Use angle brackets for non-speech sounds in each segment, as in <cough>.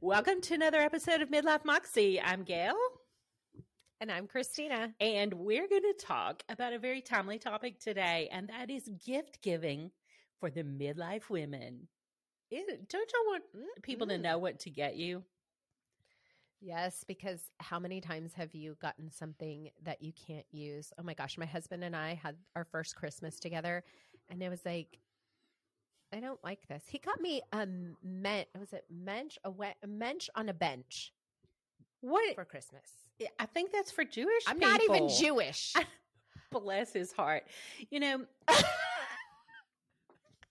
Welcome to another episode of Midlife Moxie. I'm Gail. And I'm Christina. And we're going to talk about a very timely topic today, and that is gift giving for the midlife women. It, don't you want people mm-hmm. to know what to get you? Yes, because how many times have you gotten something that you can't use? Oh my gosh, my husband and I had our first Christmas together, and it was like, I don't like this. He got me a mensch. Was it mensch? A, wet, a mensch on a bench. What for Christmas? I think that's for Jewish. I'm people. not even Jewish. <laughs> Bless his heart. You know,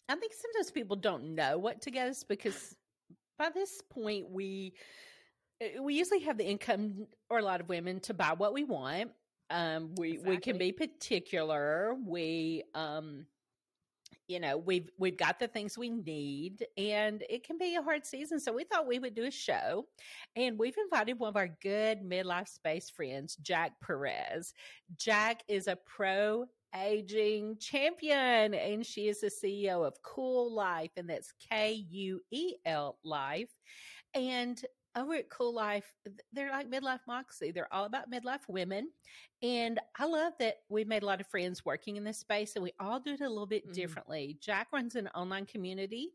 I think sometimes people don't know what to get us because by this point we we usually have the income or a lot of women to buy what we want. Um, we exactly. we can be particular. We um you know we've we've got the things we need and it can be a hard season so we thought we would do a show and we've invited one of our good midlife space friends jack perez. Jack is a pro aging champion and she is the ceo of Kuel Life and that's k-u-e-l life and over at Kuel Life, they're like midlife moxie. They're all about midlife women. And I love that we've made a lot of friends working in this space and we all do it a little bit mm-hmm. differently. Jack runs an online community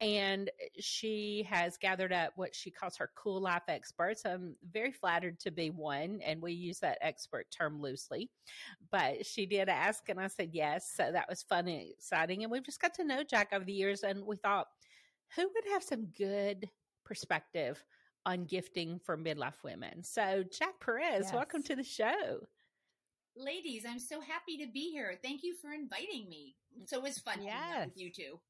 and she has gathered up what she calls her Kuel Life experts. I'm very flattered to be one and we use that expert term loosely, but she did ask and I said yes. So that was fun and exciting. And we've just got to know Jack over the years and we thought, who would have some good perspective on gifting for midlife women. So, Jack Perez, yes. welcome to the show. Ladies, I'm so happy to be here. Thank you for inviting me. So it was fun yes. with you two.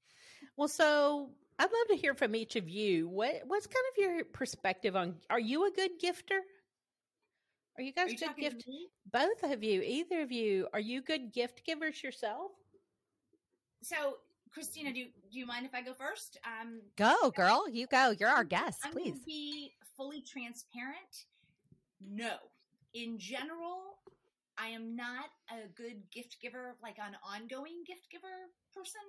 Well, so I'd love to hear from each of you. What what's kind of your perspective on are you a good gifter? Are you guys are you good gift? Both of you, either of you, are you good gift givers yourself? So Christina, do do you mind if I go first? Um, go, girl. You go. You're our guest. I'm please be fully transparent. No, in general, I am not a good gift giver, like an ongoing gift giver person.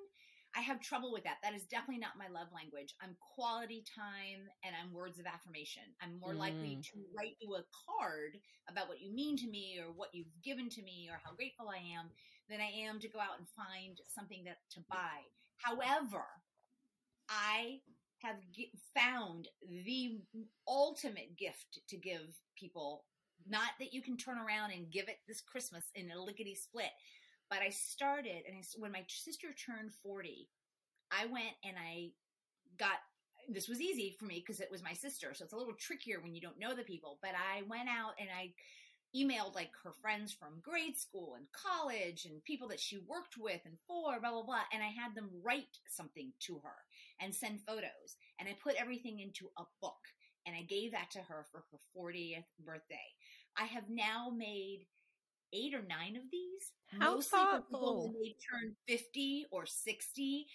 I have trouble with that. That is definitely not my love language. I'm quality time and I'm words of affirmation. I'm more mm. likely to write you a card about what you mean to me or what you've given to me or how grateful I am than I am to go out and find something that to buy. However, I have found the ultimate gift to give people. Not that you can turn around and give it this Christmas in a lickety split, but I started, and I, when my sister turned 40, I went and I got this was easy for me because it was my sister. So it's a little trickier when you don't know the people. But I went out and I emailed like her friends from grade school and college and people that she worked with and for, blah, blah, blah. And I had them write something to her and send photos. And I put everything into a book and I gave that to her for her 40th birthday. I have now made eight or nine of these. How mostly thoughtful. when they turn 50 or 60.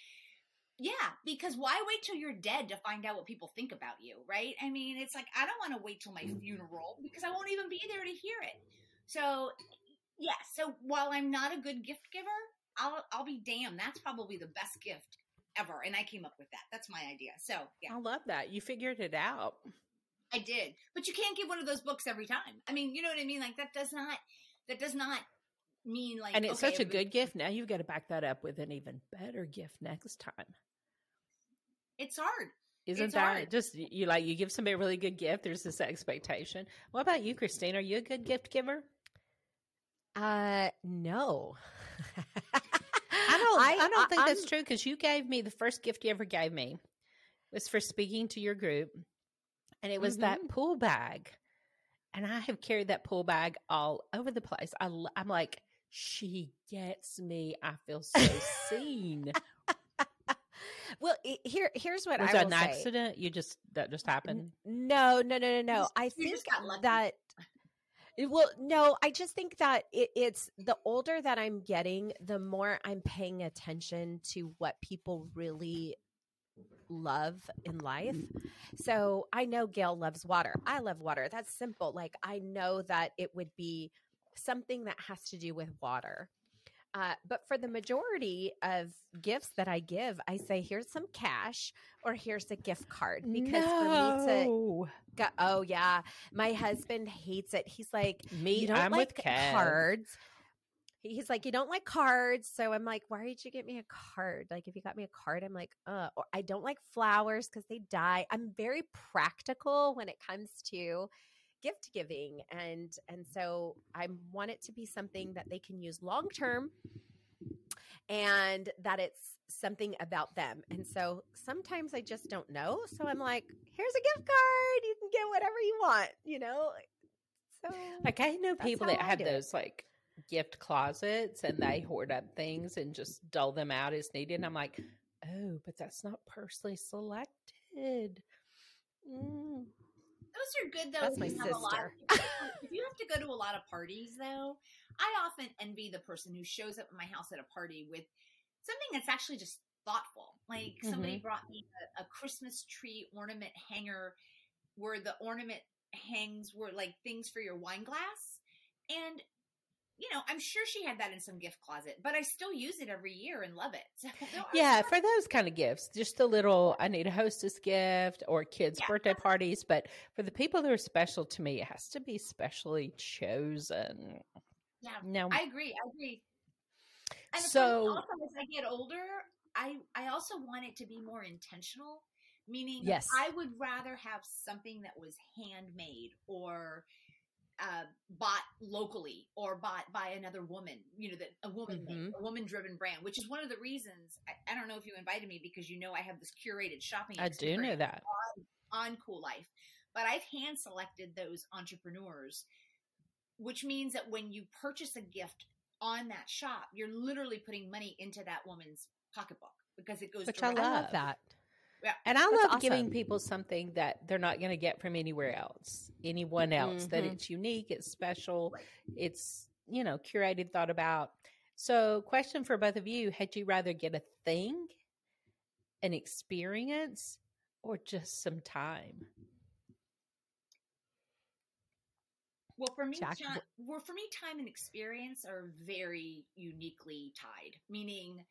Yeah, because why wait till you're dead to find out what people think about you, right? I mean, it's like I don't want to wait till my mm-hmm. funeral because I won't even be there to hear it. So, yeah, so while I'm not a good gift giver, I'll I'll be damned. That's probably the best gift ever, and I came up with that. That's my idea. So, yeah. I love that. You figured it out. I did. But you can't give one of those books every time. I mean, you know what I mean? Like that does not that does not mean like and it's okay, such a good gift now you've got to back that up with an even better gift next time it's hard isn't it's that hard. just you like you give somebody a really good gift there's this expectation what about you christine are you a good gift giver uh no i don't i, I don't think I'm, that's true because you gave me the first gift you ever gave me was for speaking to your group and it was mm-hmm. that pool bag and I have carried that pool bag all over the place. I, I'm like, she gets me. I feel so <laughs> seen. Well, here here's what I was I that an accident? You just that just happened? No, no, no, no, no. I think that. Well, no, I just think that it, it's the older that I'm getting, the more I'm paying attention to what people really love in life. So I know Gail loves water. I love water. That's simple. Like I know that it would be something that has to do with water. Uh, but for the majority of gifts that I give, I say, here's some cash or here's a gift card. Because no. for me to go, oh, yeah, my husband hates it. He's like, me, you don't I'm like cards. He's like, you don't like cards. So I'm like, why did you get me a card? Like, if you got me a card, I'm like, uh, I don't like flowers because they die. I'm very practical when it comes to gift giving and and so i want it to be something that they can use long term and that it's something about them. And so sometimes i just don't know so i'm like here's a gift card you can get whatever you want you know? So like i know people that have those like gift closets and they hoard up things and just dole them out as needed and i'm like oh but that's not personally selected. Mm. Those are good though. That's my sister. if you have to go to a lot of parties though, I often envy the person who shows up at my house at a party with something that's actually just thoughtful. Like mm-hmm. somebody brought me a, a Christmas tree ornament hanger where the ornament hangs were like things for your wine glass. And you know, I'm sure she had that in some gift closet, but I still use it every year and love it. <laughs> So, yeah, for those kind of gifts, just a little, I need a hostess gift or kids' yeah. birthday parties. But for the people that are special to me, it has to be specially chosen. Yeah, no, I agree. I agree. And so, also, as I get older, I I also want it to be more intentional. Meaning, yes, I would rather have something that was handmade or uh, bought locally or bought by another woman, you know, that a woman mm-hmm. a woman driven brand, which is one of the reasons I, I, don't know if you invited me because you know I have this curated shopping. I do know that on, on Kuel Life, but I've hand selected those entrepreneurs, which means that when you purchase a gift on that shop, you're literally putting money into that woman's pocketbook because it goes. Which I love that. Yeah. And I That's love awesome. giving people something that they're not going to get from anywhere else, anyone else, mm-hmm. that it's unique, it's special, right. it's, you know, curated, thought about. So, question for both of you Had you rather get a thing, an experience, or just some time? Well, for me, Jack, time, well, for me, time and experience are very uniquely tied. Meaning,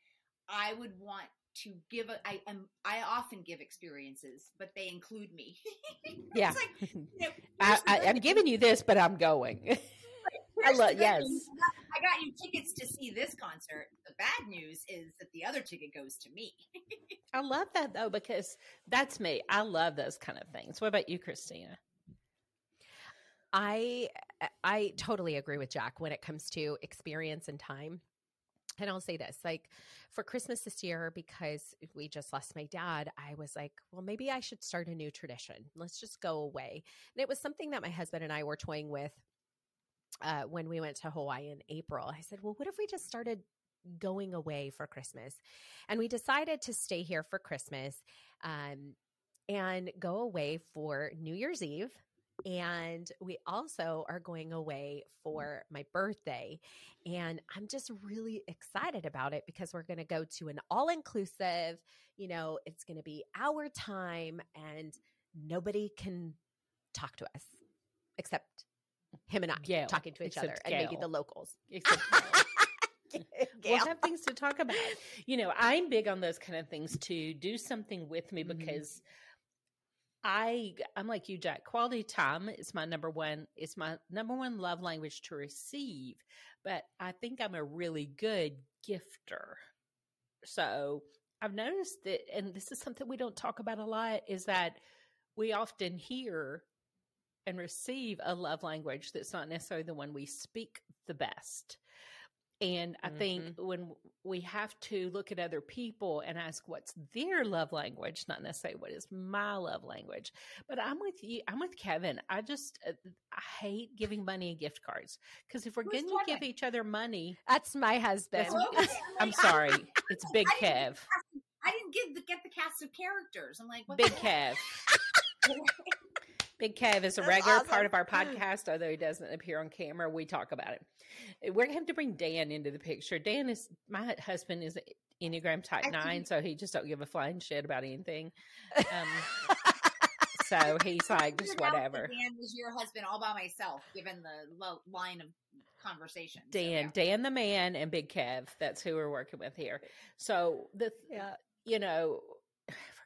I would want to give a, I am I often give experiences, but they include me. <laughs> yeah, like, you know, <laughs> I, I, am giving you this, but I'm going. <laughs> I love yes. I got you tickets to see this concert. The bad news is that the other ticket goes to me. I love that though because that's me. I love those kind of things. What about you, Christina? I I totally agree with Jack when it comes to experience and time and I'll say this like for Christmas this year, because we just lost my dad, I was like, well, maybe I should start a new tradition. Let's just go away. And it was something that my husband and I were toying with uh, when we went to Hawaii in April. I said, well, what if we just started going away for Christmas? And we decided to stay here for Christmas um, and go away for New Year's Eve and we also are going away for my birthday. And I'm just really excited about it because we're going to go to an all inclusive, you know, it's going to be our time and nobody can talk to us except him and I Gail, talking to each other Gail. and maybe the locals. <laughs> we'll have things to talk about. You know, I'm big on those kind of things too. Do something with me mm-hmm. because I I'm like you, Jack. Quality time is my number one. It's my number one love language to receive, but I think I'm a really good gifter. So I've noticed that, and this is something we don't talk about a lot, is that we often hear and receive a love language that's not necessarily the one we speak the best. And I mm-hmm. think when we have to look at other people and ask what's their love language, not necessarily what is my love language. But I'm with you. I'm with Kevin. I just uh, I hate giving money and gift cards because if we're going to give each other money, that's my husband. That's, I'm sorry, it's Big I Kev. I didn't get the, get the cast of characters. I'm like, what Big Kev. <laughs> Big Kev is a regular awesome. part of our podcast, although he doesn't appear on camera. We talk about it. We're gonna have to bring Dan into the picture. Dan is my husband is Enneagram Type Nine, so he just don't give a flying shit about anything. Um, <laughs> so he's like just whatever. Dan was your husband all by myself, given the line of conversation. Dan, so, yeah. Dan the man, and Big Kev. That's who we're working with here. So the yeah, you know,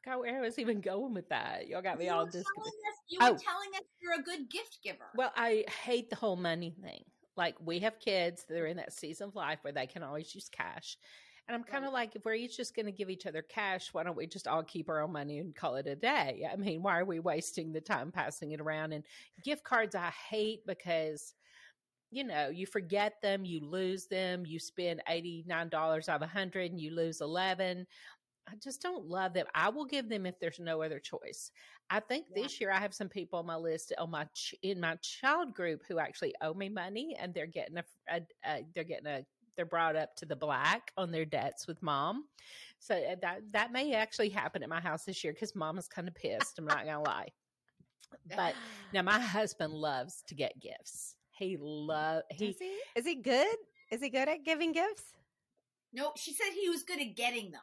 forgot where I was even going with that. Y'all got me you all disconnected. You were oh. telling us you're a good gift giver. Well, I hate the whole money thing. Like we have kids that are in that season of life where they can always use cash. And I'm kind of right. like, if we're each just going to give each other cash, why don't we just all keep our own money and call it a day? I mean, why are we wasting the time passing it around? And gift cards, I hate because, you know, you forget them, you lose them, you spend $89 out of 100 and you lose 11. I just don't love them. I will give them if there's no other choice. I think yeah. this year I have some people on my list on my ch- in my child group who actually owe me money, and they're getting a, a, a they're getting a they're brought up to the black on their debts with mom. So uh, that that may actually happen at my house this year because mom is kind of pissed. I'm not gonna lie. But <sighs> now my husband loves to get gifts. He love he, he is he good? Is he good at giving gifts? No, she said he was good at getting them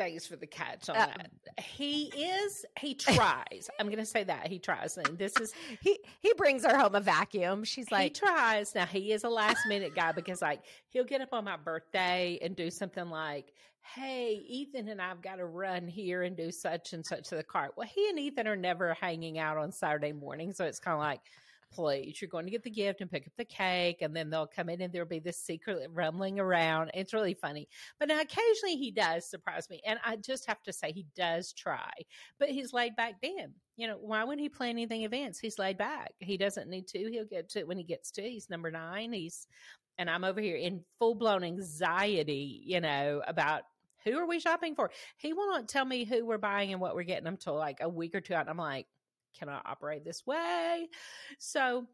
thanks for the catch on uh, that. He is. He tries. I'm going to say that he tries. And this is he. He brings her home a vacuum. She's like, he tries. Now he is a last minute guy because like he'll get up on my birthday and do something like, "Hey, Ethan and I've got to run here and do such and such to the cart." Well, he and Ethan are never hanging out on Saturday morning, so it's kind of like please. You're going to get the gift and pick up the cake, and then they'll come in and there'll be this secret rumbling around. It's really funny. But now occasionally he does surprise me. And I just have to say, he does try, but he's laid back then. You know, why would he plan anything events? He's laid back. He doesn't need to. He'll get to it when he gets to. He's number nine. He's, and I'm over here in full blown anxiety, you know, about who are we shopping for? He will not tell me who we're buying and what we're getting until like a week or two out. I'm like, cannot operate this way. So,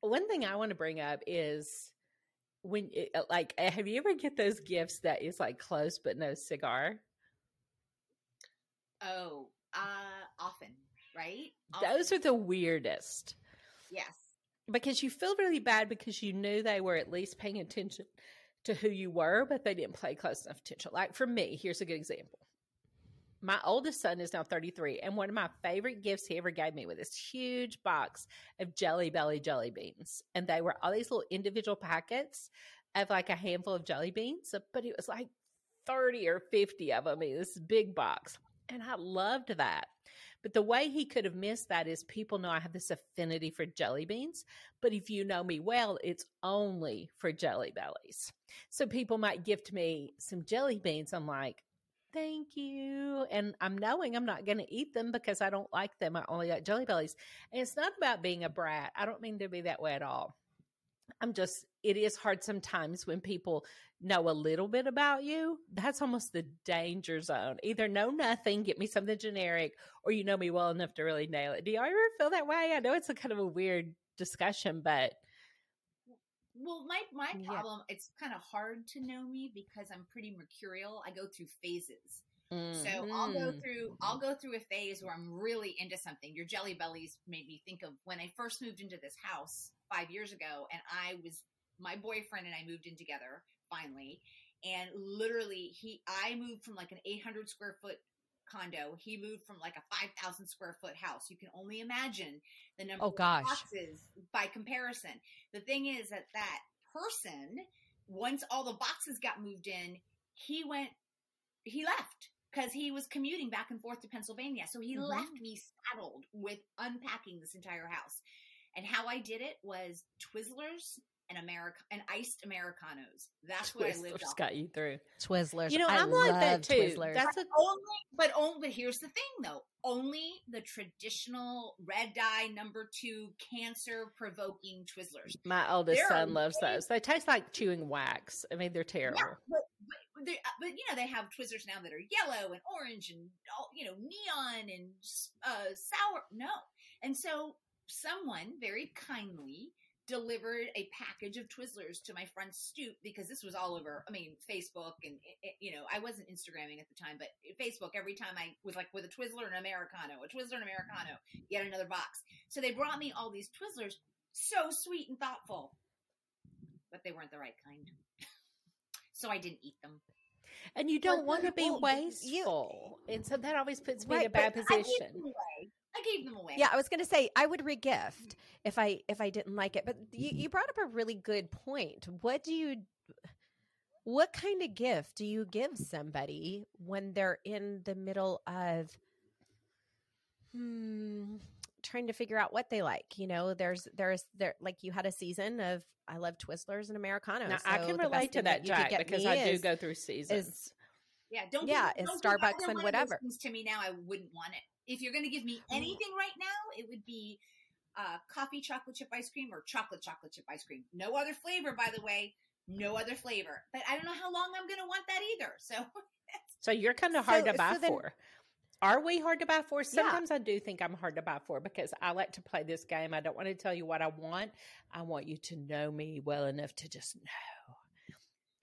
one thing I want to bring up is when, it, uh, like, uh, have you ever get those gifts that is like close but no cigar? Oh, uh, often, right? Often. Those are the weirdest. Yes. Because you feel really bad because you knew they were at least paying attention to who you were, but they didn't pay close enough attention. Like for me, here's a good example my oldest son is now 33 and one of my favorite gifts he ever gave me was this huge box of jelly belly jelly beans and they were all these little individual packets of like a handful of jelly beans but it was like 30 or 50 of them in this big box and i loved that but the way he could have missed that is people know I have this affinity for jelly beans. But if you know me well, it's only for jelly bellies. So people might gift me some jelly beans. I'm like, thank you. And I'm knowing I'm not going to eat them because I don't like them. I only like jelly bellies. And it's not about being a brat. I don't mean to be that way at all. I'm just, it is hard sometimes when people know a little bit about you. That's almost the danger zone. Either know nothing, get me something generic, or you know me well enough to really nail it. Do you ever feel that way? I know it's a kind of a weird discussion, but well, my my problem yeah. it's kind of hard to know me because I'm pretty mercurial. I go through phases. Mm. So I'll go mm. through I'll go through a phase where I'm really into something. Your jelly bellies made me think of when I first moved into this house 5 years ago and I was my boyfriend and I moved in together finally and literally he I moved from like an 800 square foot condo. He moved from like a 5,000 square foot house. You can only imagine the number oh, gosh. of boxes by comparison. The thing is that that person, once all the boxes got moved in, he went, he left because he was commuting back and forth to Pennsylvania. So he mm-hmm. left me saddled with unpacking this entire house. And how I did it was Twizzlers and America and iced Americanos. That's what Twizzlers I lived off. Got you through Twizzlers. You know, I'm like that too. Twizzlers. That's a- only, but only. But here's the thing, though. Only the traditional red dye number two cancer provoking Twizzlers. My oldest they're son loves those. They taste like chewing wax. I mean, they're terrible. Yeah, but, but, they, uh, but, you know they have Twizzlers now that are yellow and orange and all you know neon and uh, sour. No, and so someone very kindly delivered a package of Twizzlers to my front stoop because this was all over. I mean, Facebook and eh, eh, you know, I wasn't Instagramming at the time, but Facebook. Every time I was like with a Twizzler and Americano, a Twizzler and Americano, yet another box. So they brought me all these Twizzlers, so sweet and thoughtful, but they weren't the right kind. <laughs> so I didn't eat them. And you don't want to be well, wasteful, you, and so that always puts me right, in a bad position. I I gave them away. Yeah, I was going to say I would regift if I if I didn't like it. But you, you brought up a really good point. What do you what kind of gift do you give somebody when they're in the middle of hmm, trying to figure out what they like? You know, there's there's there like you had a season of I love Twizzlers and Americanos. Now, so I can relate to that, Jack, because I do go through seasons. Is, yeah, don't yeah, give, don't Starbucks and whatever. To me now, I wouldn't want it. If you're going to give me anything right now, it would be uh, coffee chocolate chip ice cream or chocolate chocolate chip ice cream. No other flavor, by the way. No other flavor. But I don't know how long I'm going to want that either. So, <laughs> so you're kind of hard so, to buy so then, for. Are we hard to buy for? Sometimes yeah. I do think I'm hard to buy for because I like to play this game. I don't want to tell you what I want. I want you to know me well enough to just know.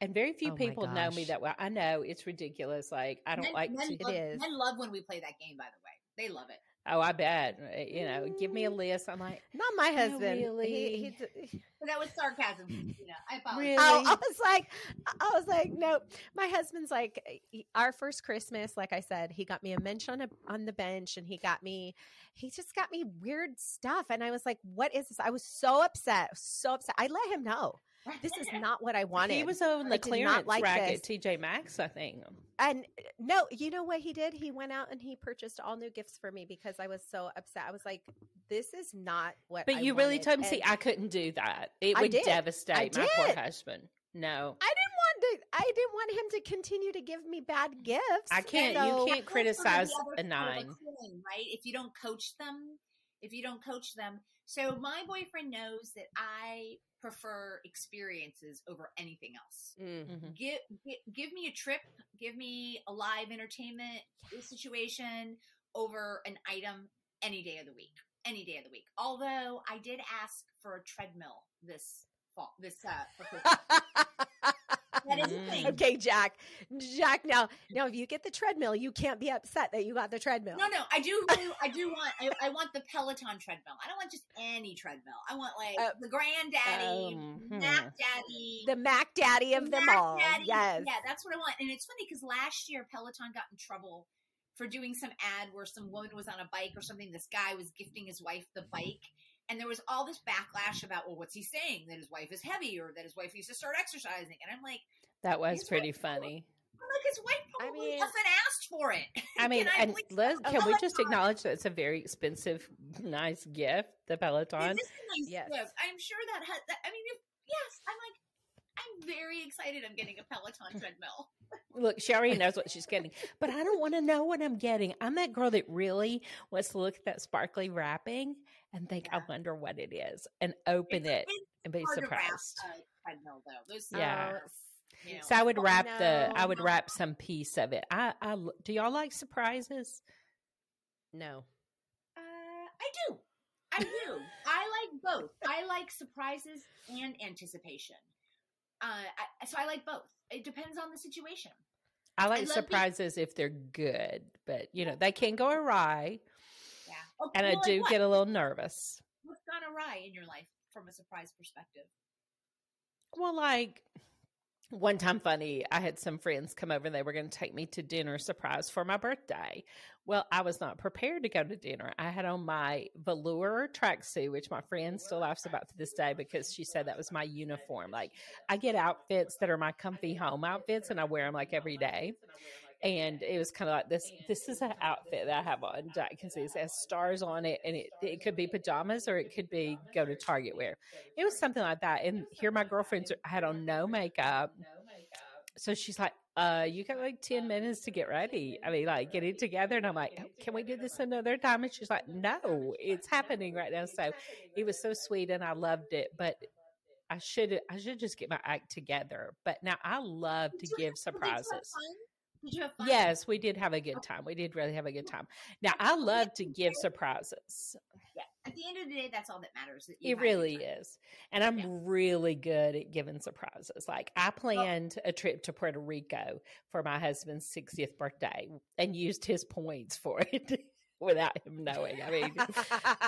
And very few oh people know me that well. I know it's ridiculous. Like I don't men, like men to, love, it is. I love when we play that game. By the way, they love it. Oh, I bet. Uh, you know, give me a list. I'm like, not my husband. really? He, he, <laughs> that was sarcasm. You know, I apologize. Really? Oh, I was like, I was like, no. My husband's like, our first Christmas, like I said, he got me a bench on a on the bench, and he got me, he just got me weird stuff, and I was like, what is this? I was so upset, so upset. I let him know this is not what I wanted. He was on the I clearance like rack this. at TJ Maxx, I think. And uh, no, you know what he did? He went out and he purchased all new gifts for me because I was so upset. I was like, "This is not what." But I you wanted. really told him, "See, I couldn't do that. It would devastate my poor husband." No, I didn't want to. I didn't want him to continue to give me bad gifts. I can't. So, you can't criticize a nine, right? If you don't coach them, if you don't coach them. So my boyfriend knows that I prefer experiences over anything else. Mm-hmm. Give, give, give me a trip, give me a live entertainment situation over an item any day of the week. Any day of the week. Although I did ask for a treadmill this fall, this uh, <laughs> That is mm. Okay, Jack. Jack, now, now, if you get the treadmill, you can't be upset that you got the treadmill. No, no, I do. I do want. I, I, want the Peloton treadmill. I don't want just any treadmill. I want like uh, the granddaddy, um, hmm. Mac Daddy, the Mac Daddy of them Mac all. Daddy. Yes, yeah, that's what I want. And it's funny because last year Peloton got in trouble for doing some ad where some woman was on a bike or something. This guy was gifting his wife the bike and there was all this backlash about, well, what's he saying? That his wife is heavy or that his wife needs to start exercising. And I'm like, that was pretty funny. I'm like, his wife probably I mean, often asked for it. <laughs> I mean, and Liz, can we just acknowledge that it's a very expensive, nice gift, the Peloton? It is a nice yes. gift. I'm sure that, has, that I mean, if, yes, I'm like, I'm very excited I'm getting a Peloton <laughs> treadmill. Look, she already knows what she's getting, <laughs> but I don't want to know what I'm getting. I'm that girl that really wants to look at that sparkly wrapping and think, yeah. I wonder what it is, and open it's, it it's and be surprised. Wrap, uh, treadmill though. Those, yeah. Uh, you so I would wrap no. the, I would wrap some piece of it. I, I, do y'all like surprises? No. Uh, I do. I do. <laughs> I like both. I like surprises and anticipation. Uh, I, so I like both. It depends on the situation. I like I surprises being... if they're good, but you know they can go awry. Yeah, okay, and well, I do like get a little nervous. What's gone awry in your life from a surprise perspective? Well, like one time funny, I had some friends come over and they were going to take me to dinner surprise for my birthday. Well, I was not prepared to go to dinner. I had on my velour tracksuit, which my friend still laughs about to this day because she said that was my uniform. Like, I get outfits that are my comfy home outfits and I wear them like every day. And it was kind of like this. This is an outfit that I have on. Jack can see it has stars on it, and it, it could be pajamas or it could be go to Target wear. It was something like that. And here, my girlfriends had on no makeup, so she's like, uh, you got like 10 minutes to get ready. I mean, like get it together. And I'm like, can we do this another time? And she's like, no, it's happening right now. So it was so sweet and I loved it, but I should, I should just get my act together. But now I love to give surprises. Did you have fun? Yes, we did have a good time. We did really have a good time. Now I love to give surprises. Yeah. At the end of the day, that's all that matters. That it really is. And I'm yeah. really good at giving surprises. Like I planned a trip to Puerto Rico for my husband's 60th birthday and used his points for it. Without him knowing. I mean,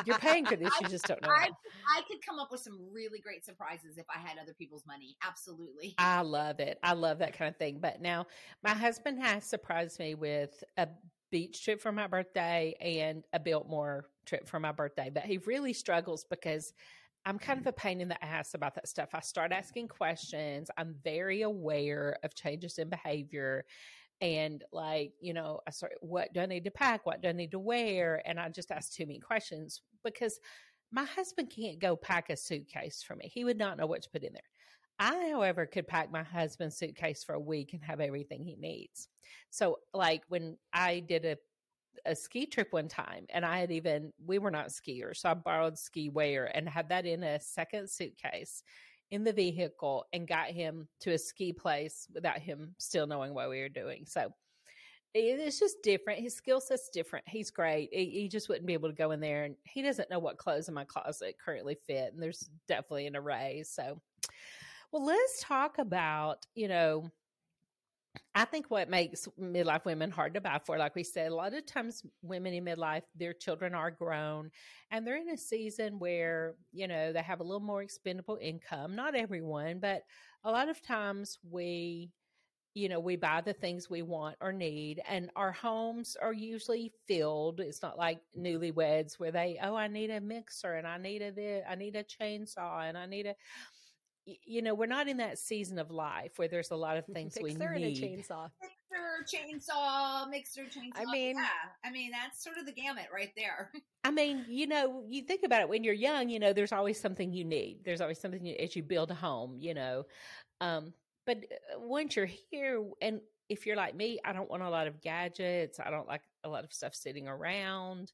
you're paying for this, you just don't know. I, I, could come up with some really great surprises if I had other people's money. Absolutely. I love it. I love that kind of thing. But now my husband has surprised me with a beach trip for my birthday and a Biltmore trip for my birthday. But he really struggles because I'm kind of a pain in the ass about that stuff. I start asking questions. I'm very aware of changes in behavior. And like, you know, I start, what do I need to pack? What do I need to wear? And I just ask too many questions because my husband can't go pack a suitcase for me. He would not know what to put in there. I, however, could pack my husband's suitcase for a week and have everything he needs. So, like when I did a a ski trip one time and I had even we were not skiers, so I borrowed ski wear and had that in a second suitcase in the vehicle and got him to a ski place without him still knowing what we were doing. So it's just different. His skill set's different. He's great. He, he, just wouldn't be able to go in there and he doesn't know what clothes in my closet currently fit. And there's definitely an array. So well, let's talk about, you know, I think what makes midlife women hard to buy for, like we said, a lot of times women in midlife, their children are grown and they're in a season where, you know, they have a little more expendable income. Not everyone, but a lot of times we, you know, we buy the things we want or need, and our homes are usually filled. It's not like newlyweds where they, oh, I need a mixer and I need a, I need a chainsaw and I need a, you know, we're not in that season of life where there's a lot of <laughs> things we need. And a chainsaw. Mixer, chainsaw, mixer, chainsaw. I mean, yeah. I mean, that's sort of the gamut right there. <laughs> I mean, you know, you think about it when you're young, you know, there's always something you need. There's always something you, as you build a home, you know. Um, but uh, once you're here, and if you're like me, I don't want a lot of gadgets. I don't like a lot of stuff sitting around.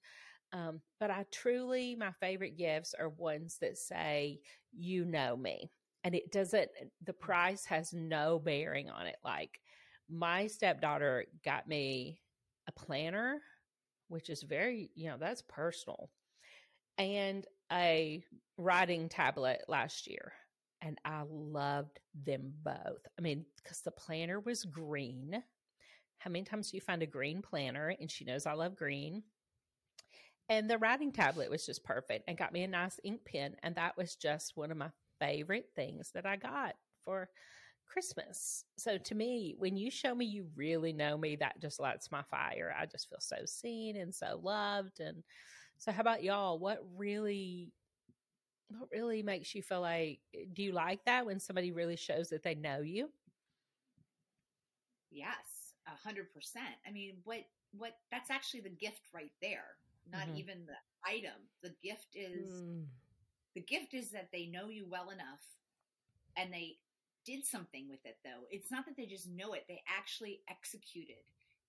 Um, but I truly, my favorite gifts are ones that say, you know me and it doesn't the mm. price has no bearing on it like my stepdaughter got me a planner which is very you know that's personal and a writing tablet last year and i loved them both. I mean because the planner was green. How many times do you find a green planner and she knows i love green? And the writing tablet was just perfect and got me a nice ink pen and that was just one of my favorite things that I got for Christmas. So to me, when you show me you really know me, that just lights my fire. I just feel so seen and so loved. And so how about y'all? What really what really makes you feel like do you like that when somebody really shows that they know you? Yes, a hundred percent. I mean, what what that's actually the gift right there. Not mm-hmm. even the item. The gift is mm the gift is that they know you well enough and they did something with it, though. It's not that they just know it, they actually executed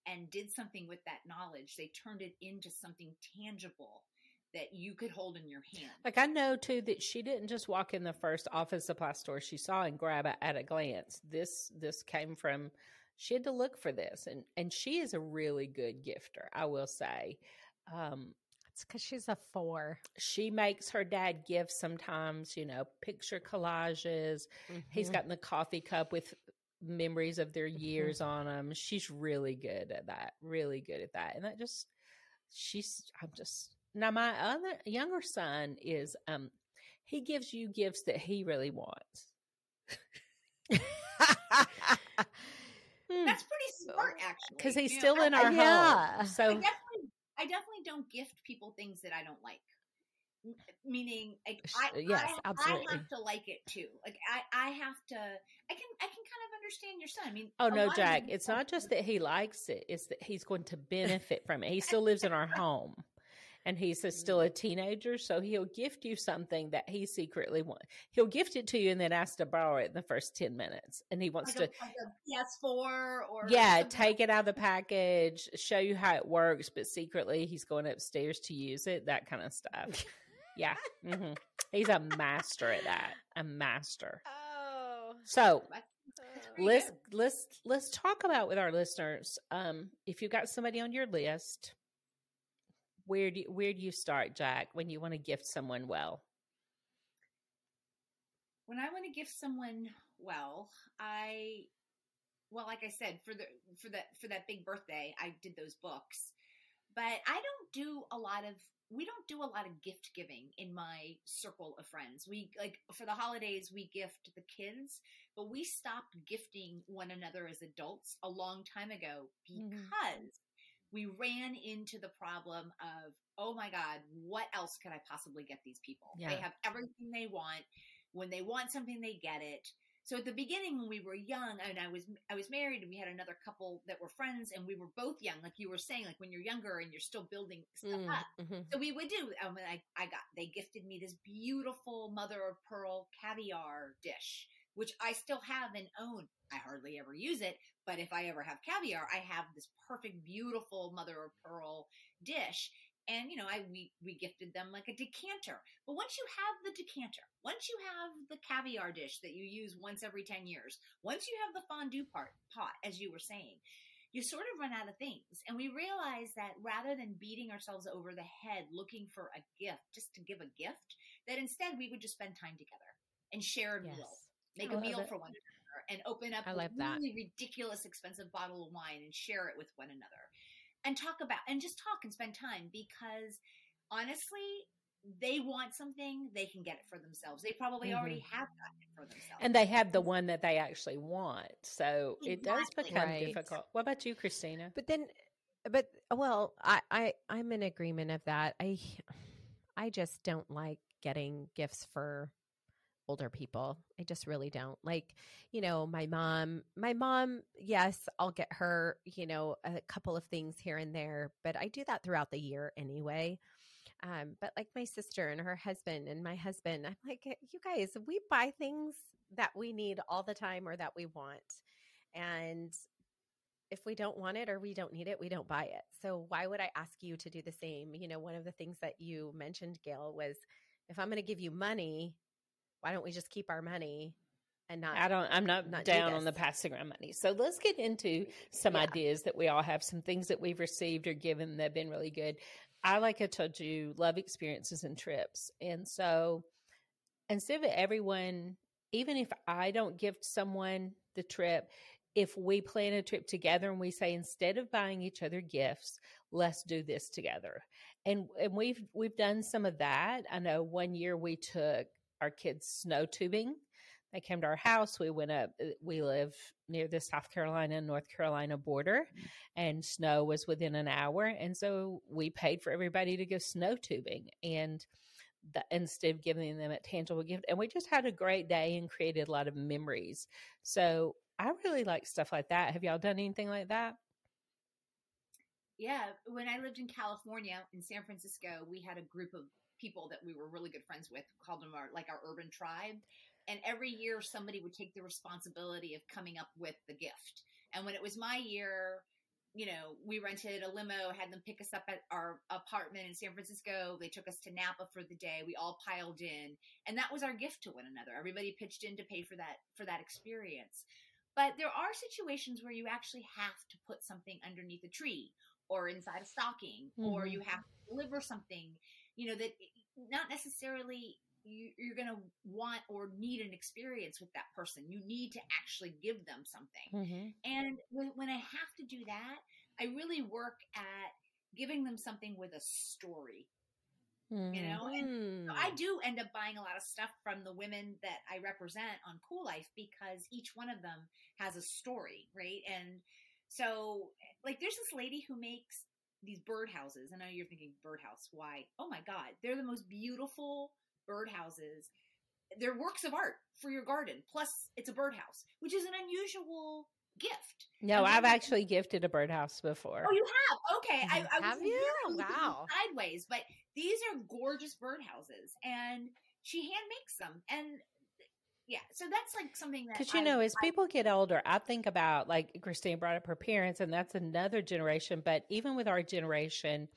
and did something with that knowledge. They turned it into something tangible that you could hold in your hand. Like I know too that she didn't just walk in the first office supply store she saw and grab it at a glance. This this came from she had to look for this and and she is a really good gifter, I will say. Um it's because she's a four. She makes her dad gifts sometimes, you know, picture collages. Mm-hmm. He's gotten the coffee cup with memories of their mm-hmm. years mm-hmm. on them. She's really good at that, really good at that. And that just, she's, I'm just, now my other younger son is, um, he gives you gifts that he really wants. <laughs> That's pretty smart, actually. Because he's still in our yeah. home. So I definitely don't gift people things that I don't like. Meaning, like, I, yes, I, absolutely. I have to like it too. Like, I, I have to. I can, I can kind of understand your son. I mean, oh no, Jack, it's not just that he likes it; it's that he's going to <laughs> benefit from it. He still lives in our home and he's a, still a teenager, so he'll gift you something that he secretly wants. He'll gift it to you and then ask to borrow it in the first ten minutes, and he wants like to like a PS4 or yeah, take it out of the package, show you how it works, but secretly he's going upstairs to use it. That kind of stuff. <laughs> yeah, mm-hmm. he's a master at that. A master. Oh, so let's let's let's talk about with our listeners. Um, if you've got somebody on your list where do you, where do you start, Jack, when you want to gift someone well? When I want to gift someone well, I well, like I said, for the for that for that big birthday, I did those books. But I don't do a lot of we don't do a lot of gift giving in my circle of friends. We like for the holidays we gift the kids, but we stopped gifting one another as adults a long time ago mm-hmm. because mm-hmm we ran into the problem of, oh my God, what else could I possibly get these people? Yeah. They have everything they want. When they want something, they get it. So at the beginning, when we were young, and I was I was married, and we had another couple that were friends, and we were both young, like you were saying, like when you're younger and you're still building stuff mm, up. Mm-hmm. So we would do. Um, I I got they gifted me this beautiful mother of pearl caviar dish, which I still have and own. I hardly ever use it, but if I ever have caviar, I have this perfect, beautiful mother of pearl dish and you know i we we gifted them like a decanter but once you have the decanter once you have the caviar dish that you use once every 10 years once you have the fondue part pot as you were saying you sort of run out of things and we realize that rather than beating ourselves over the head looking for a gift just to give a gift that instead we would just spend time together and share a yes. Make a meal it. for one another and open up I a really that. ridiculous expensive bottle of wine and share it with one another and talk about and just talk and spend time because honestly they want something they can get it for themselves they probably mm-hmm. already have gotten it for themselves and they have the one that they actually want so exactly. it does become right. difficult what about you christina but then but well I, I i'm in agreement of that i i just don't like getting gifts for older people. I just really don't. Like, you know, my mom, my mom, yes, I'll get her, you know, a couple of things here and there, but I do that throughout the year anyway. Um, but like my sister and her husband and my husband, I'm like, you guys, we buy things that we need all the time or that we want. And if we don't want it or we don't need it, we don't buy it. So why would I ask you to do the same? You know, one of the things that you mentioned, Gail, was if I'm going to give you money, why don't we just keep our money and not I don't I'm not, not down on the passing around money. So let's get into some yeah. ideas that we all have, some things that we've received or given that have been really good. I like I told you, love experiences and trips. And so instead of everyone, even if I don't gift someone the trip, if we plan a trip together and we say instead of buying each other gifts, let's do this together. And and we've we've done some of that. I know one year we took our kids snow tubing. They came to our house. We went up. Uh, we live near the South Carolina and North Carolina border, and snow was within an hour. And so we paid for everybody to go snow tubing, and the, instead of giving them a tangible gift, and we just had a great day and created a lot of memories. So I really like stuff like that. Have y'all done anything like that? Yeah, when I lived in California in San Francisco, we had a group of people that we were really good friends with, called them our like our urban tribe. And every year somebody would take the responsibility of coming up with the gift. And when it was my year, you know, we rented a limo, had them pick us up at our apartment in San Francisco. They took us to Napa for the day. We all piled in, and that was our gift to one another. Everybody pitched in to pay for that for that experience. But there are situations where you actually have to put something underneath a tree or inside a stocking, mm-hmm. or you have to deliver something you know, that not necessarily you, are going to want or need an experience with that person. You need to actually give them something. Mm-hmm. And when, when I have to do that, I really work at giving them something with a story. Mm-hmm. You know, and so I mm. do end up buying a lot of stuff from the women that I represent on Kuel Life because each one of them has a story, right? And so, like, there's this lady who makes these birdhouses. I know you're thinking birdhouse. Why? Oh my God, they're the most beautiful birdhouses. They're works of art for your garden. Plus, it's a birdhouse, which is an unusual gift. No, I've actually gifted a birdhouse before. Oh, you have? Okay, I, I have you? Wow, sideways, but these are gorgeous birdhouses, and she hand makes them, and yeah so that's like something that because you know as I, people get older i think about like christine brought up her parents and that's another generation but even with our generation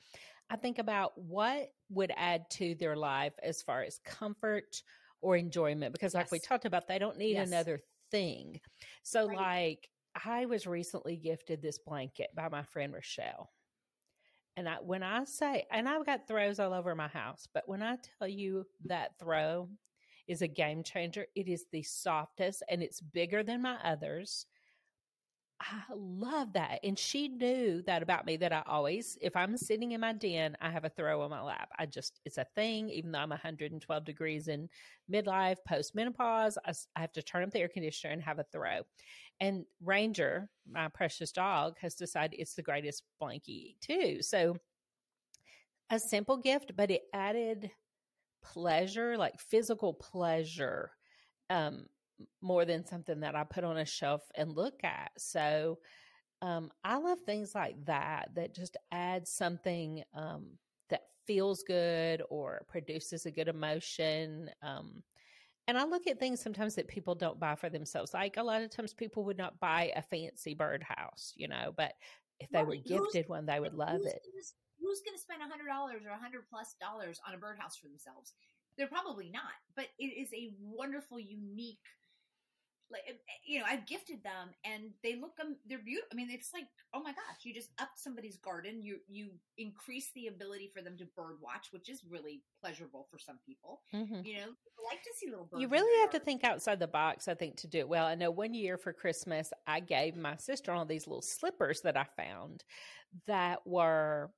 i think about what would add to their life as far as comfort or enjoyment because like yes. we talked about they don't need yes. another thing so right. like i was recently gifted this blanket by my friend rochelle and I, when I say, and I've got throws all over my house, but when I tell you that throw is a game changer. It is the softest and it's bigger than my others. I love that. And she knew that about me that I always, if I'm sitting in my den, I have a throw on my lap. I just, it's a thing, even though I'm 112 degrees in midlife, post menopause, I, I have to turn up the air conditioner and have a throw. And Ranger, my precious dog, has decided it's the greatest blankie too. So a simple gift, but it added pleasure, like physical pleasure. Um, more than something that I put on a shelf and look at. So um, I love things like that that just add something um, that feels good or produces a good emotion. Um, and I look at things sometimes that people don't buy for themselves. Like a lot of times people would not buy a fancy birdhouse, you know, but if they were gifted one, they would love it. Who's going to spend a hundred dollars or a hundred plus dollars on a birdhouse for themselves? They're probably not, but it is a wonderful, unique like eh, eh, you know i've gifted them and they look um, they're beautiful i mean it's like oh my gosh you just up somebody's garden you you increase the ability for them to bird watch which is really pleasurable for some people mm-hmm. you know like to see little birds you really have to think outside the box i think to do it well i know one year for christmas i gave my sister all these little slippers that i found that were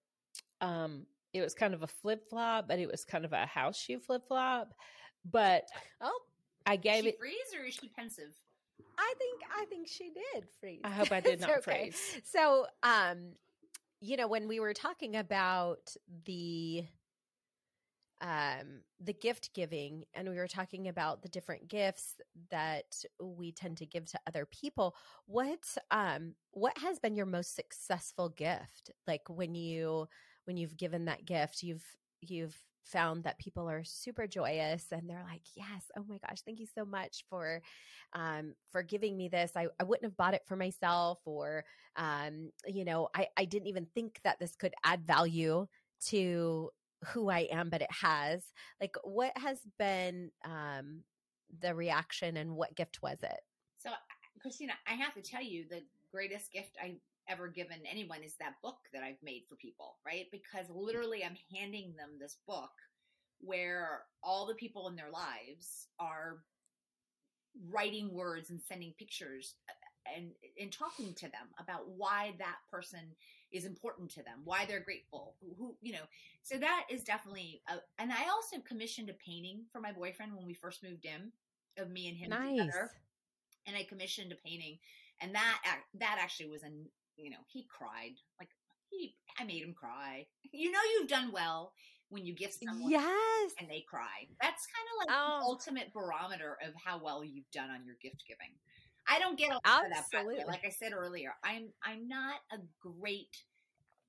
um it was kind of a flip flop but it was kind of a house shoe flip flop but oh I gave it freeze or is she pensive? I think I think she did freeze. I hope I did <laughs> not okay. freeze. So, um, you know, when we were talking about the um the gift giving and we were talking about the different gifts that we tend to give to other people what um what has been your most successful gift like when you when you've given that gift you've you've found that people are super joyous and they're like, yes, oh my gosh, thank you so much for, um, for giving me this. I, I wouldn't have bought it for myself or, um, you know, I, I didn't even think that this could add value to who I am, but it has like, what has been, um, the reaction and what gift was it? So Christina, I have to tell you the greatest gift I ever given anyone is that book that I've made for people, right? Because literally I'm handing them this book where all the people in their lives are writing words and sending pictures uh, and and talking to them about why that person is important to them, why they're grateful, who, who you know. So that is definitely a, and I also commissioned a painting for my boyfriend when we first moved in of me and him nice. together. And I commissioned a painting and that that actually was an you know, he cried. Like he, I made him cry. <laughs> You know, you've done well when you gift someone, yes, and they cry. That's kind of like oh. the ultimate barometer of how well you've done on your gift giving. I don't get a lot Absolutely. of that. Like I said earlier, I'm I'm not a great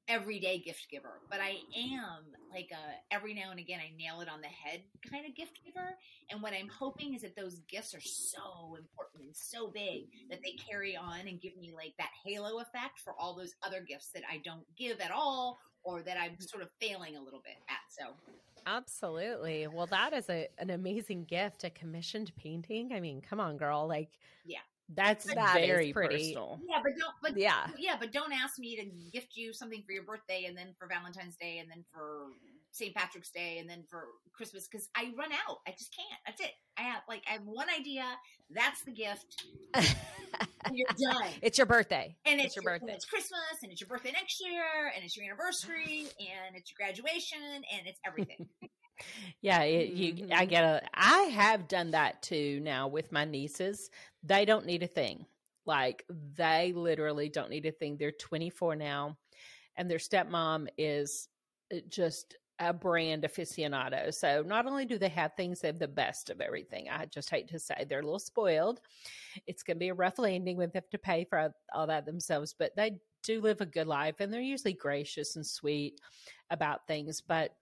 everyday gift giver, but I am like a every now and again I nail it on the head kind of gift giver. And what I'm hoping is that those gifts are so important and so big that they carry on and give me like that halo effect for all those other gifts that I don't give at all or that I'm sort of failing a little bit at. So Absolutely. Well, that is a, an amazing gift, a commissioned painting. I mean, come on, girl. Like, yeah. That's that very pretty. personal. Yeah, but don't. But yeah, yeah, but don't ask me to gift you something for your birthday, and then for Valentine's Day, and then for St. Patrick's Day, and then for Christmas, because I run out. I just can't. That's it. I have like I have one idea. That's the gift. <laughs> you're done. It's your birthday, and it's, it's your, your birthday. it's Christmas, and it's your birthday next year, and it's your anniversary, and it's your graduation, and it's everything. <laughs> yeah, it, you. Mm-hmm. I get a. I have done that too now with my nieces. They don't need a thing. Like they literally don't need a thing. They're 24 now, and their stepmom is uh, just a brand aficionado. So not only do they have things, they have the best of everything. I just hate to say they're a little spoiled. It's going to be a rough landing when they have to pay for all that themselves, but they do live a good life and they're usually gracious and sweet about things. But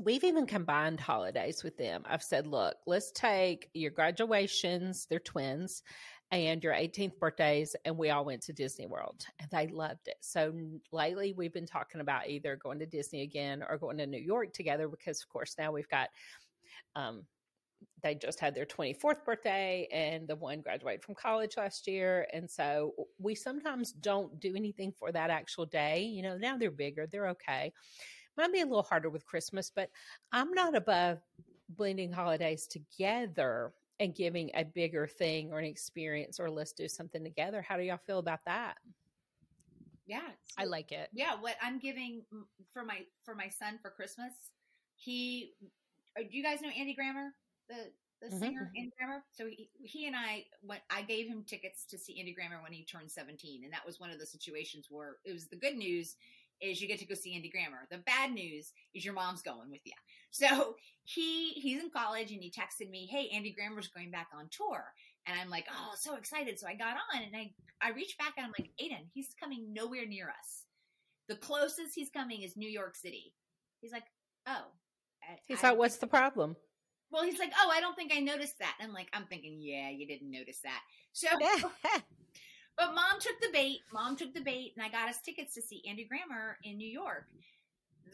we've even combined holidays with them. I've said, look, let's take your graduations, they're twins, and your 18th birthdays, and we all went to Disney World and they loved it. So lately we've been talking about either going to Disney again or going to New York together because, of course, now we've got, um, they just had their 24th birthday and the one graduated from college last year. And so we sometimes don't do anything for that actual day. You know, now they're bigger, they're okay. Might be a little harder with Christmas, but I'm not above blending holidays together and giving a bigger thing or an experience or let's do something together. How do y'all feel about that? Yeah, I like it. Yeah, what I'm giving for my for my son for Christmas, he uh, do you guys know Andy Grammer, the the mm-hmm. singer Andy Grammer? So he, he and I went I gave him tickets to see Andy Grammer when he turned 17 and that was one of the situations where it was the good news is you get to go see Andy Grammer. The bad news is your mom's going with you. So <laughs> he he's in college and he texted me, "Hey, Andy Grammer's going back on tour." And I'm like, "Oh, so excited." So I got on and I I reached back and I'm like, "Aiden, he's coming nowhere near us. The closest he's coming is New York City." He's like, "Oh." He's like, "What's the problem?" Well, he's like, "Oh, I don't think I noticed that." And I'm like, "I'm thinking, yeah, you didn't notice that." So <laughs> <laughs> But mom took the bait. Mom took the bait, and I got us tickets to see Andy Grammer in New York.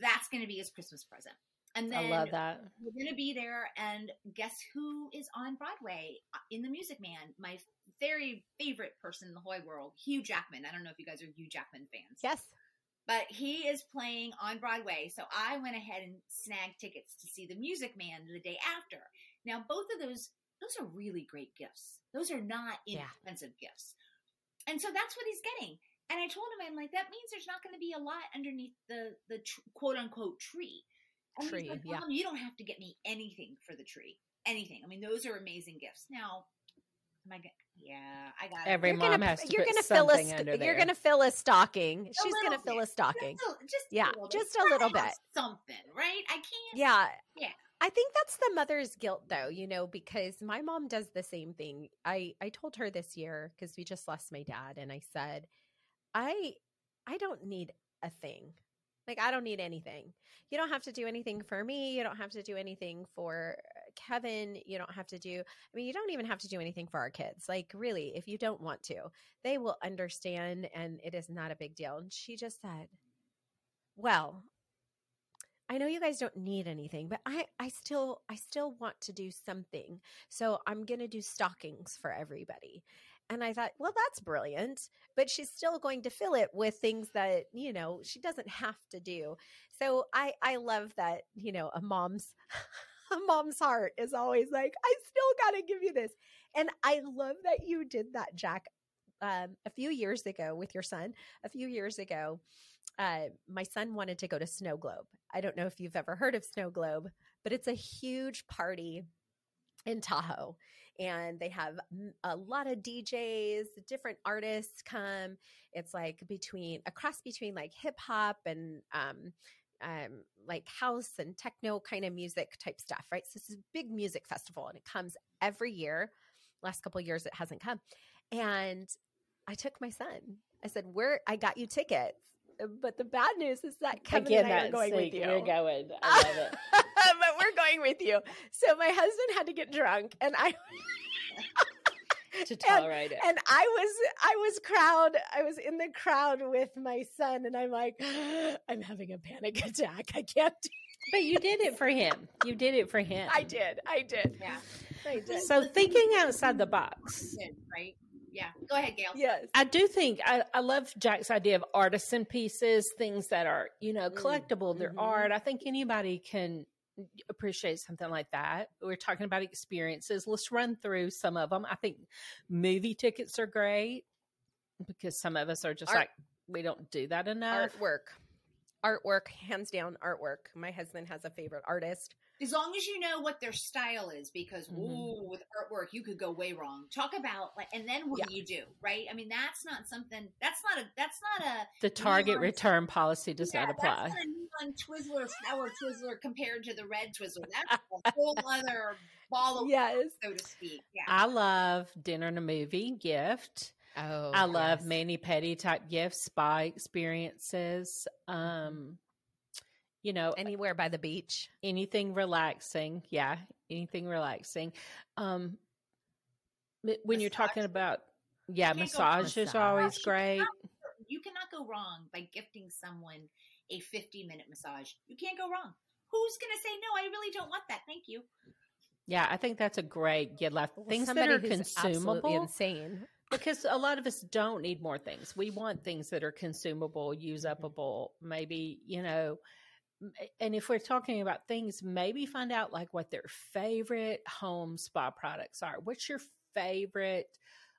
That's going to be his Christmas present. And then I love that. We're going to be there, and guess who is on Broadway in The Music Man? My very favorite person in the whole world, Hugh Jackman. I don't know if you guys are Hugh Jackman fans. Yes. But he is playing on Broadway. So I went ahead and snagged tickets to see The Music Man the day after. Now, both of those, those are really great gifts. Those are not inexpensive yeah. gifts. And so that's what he's getting. And I told him, I'm like, that means there's not going to be a lot underneath the the tr- quote unquote tree. And tree, like, yeah. You don't have to get me anything for the tree. Anything. I mean, those are amazing gifts. Now, am I? Gonna, yeah, I got every it. mom gonna, has to. You're going to fill a. St- you're going to fill a stocking. A She's going to fill a stocking. Just, a, just yeah, a just a little bit. Something, right? I can't. Yeah, yeah. I think that's the mother's guilt though, you know, because my mom does the same thing. I I told her this year cuz we just lost my dad and I said, "I I don't need a thing. Like I don't need anything. You don't have to do anything for me. You don't have to do anything for uh, Kevin. You don't have to do I mean, you don't even have to do anything for our kids. Like really, if you don't want to, they will understand and it is not a big deal." And she just said, "Well, I know you guys don't need anything, but I I still I still want to do something. So I'm going to do stockings for everybody. And I thought, well, that's brilliant, but she's still going to fill it with things that, you know, she doesn't have to do. So I I love that, you know, a mom's <laughs> a mom's heart is always like, I still got to give you this. And I love that you did that, Jack. Um, a few years ago with your son, a few years ago, uh, my son wanted to go to Snow Globe. I don't know if you've ever heard of Snow Globe, but it's a huge party in Tahoe. And they have a lot of DJs, different artists come. It's like between a cross between like hip hop and um, um, like house and techno kind of music type stuff, right? So this is a big music festival and it comes every year. Last couple years it hasn't come. And I took my son. I said, "Where I got you tickets." Uh, but the bad news is that Kevin Again, and I are going with you. We're going. <laughs> I love it. but we're going with you. So my husband had to get drunk, and I. <laughs> to tolerate and, it. And I was I was crowd I was in the crowd with my son and I'm like <gasps> I'm having a panic <laughs> attack. I can't But you did it for him. You did it for him. I did. I did. Yeah. I did. So thinking outside the box. Right. Yeah. Go ahead, Gail. Yes. I do think I, I love Jack's idea of artisan pieces, things that are, you know, mm, collectible, they're mm-hmm. art. I think anybody can appreciate something like that. We're talking about experiences. Let's run through some of them. I think movie tickets are great because some of us are just art, like, we don't do that enough. Artwork. Artwork, hands down, artwork. My husband has a favorite artist as long as you know what their style is because mm-hmm. ooh with artwork you could go way wrong talk about like and then what yeah. do you do right i mean that's not something that's not a that's not a the target return policy does yeah, not apply that's not a neon twizzler flower twizzler compared to the red twizzler that's <laughs> a whole other ball of yes. so to speak yeah i love dinner and a movie gift Oh, I love yes. mani pedi type gifts, spa experiences. Um, you know anywhere by the beach. anything relaxing. Yeah anything relaxing. Um when massage. you're talking about yeah massage is always great you cannot, you cannot go wrong by gifting someone a 50 minute massage. You can't go wrong. Who's going to say no i really don't want that. Thank you. Yeah i think that's a great get left. Well, things that are consumable insane. because a lot of us don't need more things. We want things that are consumable use upable maybe you know and if we're talking about things, maybe find out like what their favorite home spa products are. What's your favorite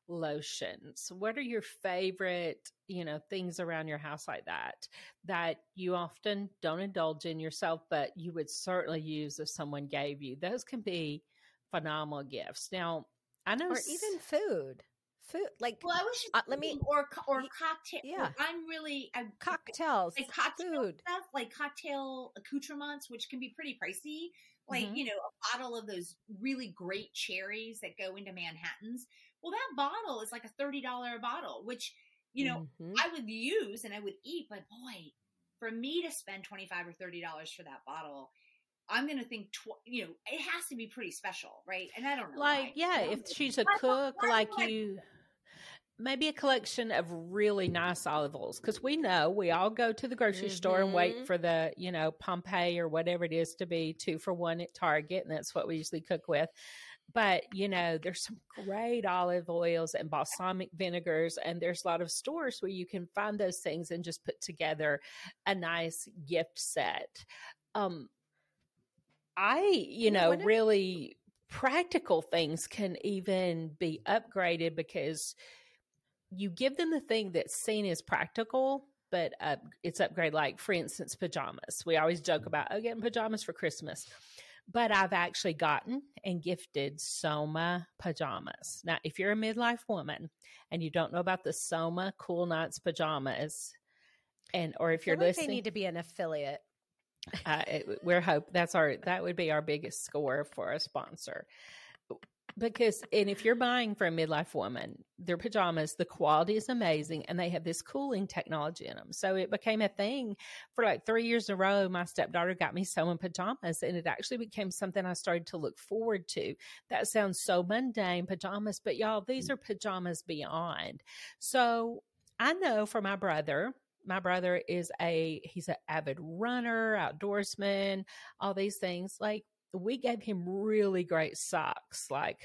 lotions? What are your favorite, you know, things around your house like that that you often don't indulge in yourself, but you would certainly use if someone gave you? Those can be phenomenal gifts. Now, I know, or even food food like well i just uh, let me or or cocktail yeah i'm really I'm, cocktails like cocktail food. stuff like cocktail accoutrements which can be pretty pricey like mm-hmm. you know a bottle of those really great cherries that go into manhattans well that bottle is like a $30 bottle which you know mm-hmm. i would use and i would eat but boy for me to spend 25 or 30 dollars for that bottle I'm to think, tw- you know, it has to be pretty special, right? And I don't know. Like, why. yeah, if she's a cook, like you, maybe a collection of really nice olive oils because we know we all go to the grocery mm-hmm. store and wait mm-hmm. for the you know Pompeii or whatever it is to be two for one at Target, and that's what we usually cook with. But you know, there's some great olive oils and balsamic vinegars, and there's a lot of stores where you can find those things and just put together a nice gift set. Um, I, you know, really practical things can even be upgraded because you give them the thing that's seen as practical, but uh, it's upgrade. Like, for instance, pajamas. We always joke about, oh, getting pajamas for Christmas. But I've actually gotten and gifted Soma pajamas. Now, if you're a midlife woman and you don't know about the Soma Cool Nights pajamas, and or if you're listening, they need to be an affiliate. Uh, we're hope that's our that would be our biggest score for a sponsor because and if you're buying for a midlife woman their pajamas the quality is amazing and they have this cooling technology in them so it became a thing for like three years in a row my stepdaughter got me Soma pajamas and it actually became something i started to look forward to. That sounds so mundane pajamas but y'all these are pajamas beyond. So i know for my brother my brother is a he's an avid runner outdoorsman all these things like we gave him really great socks like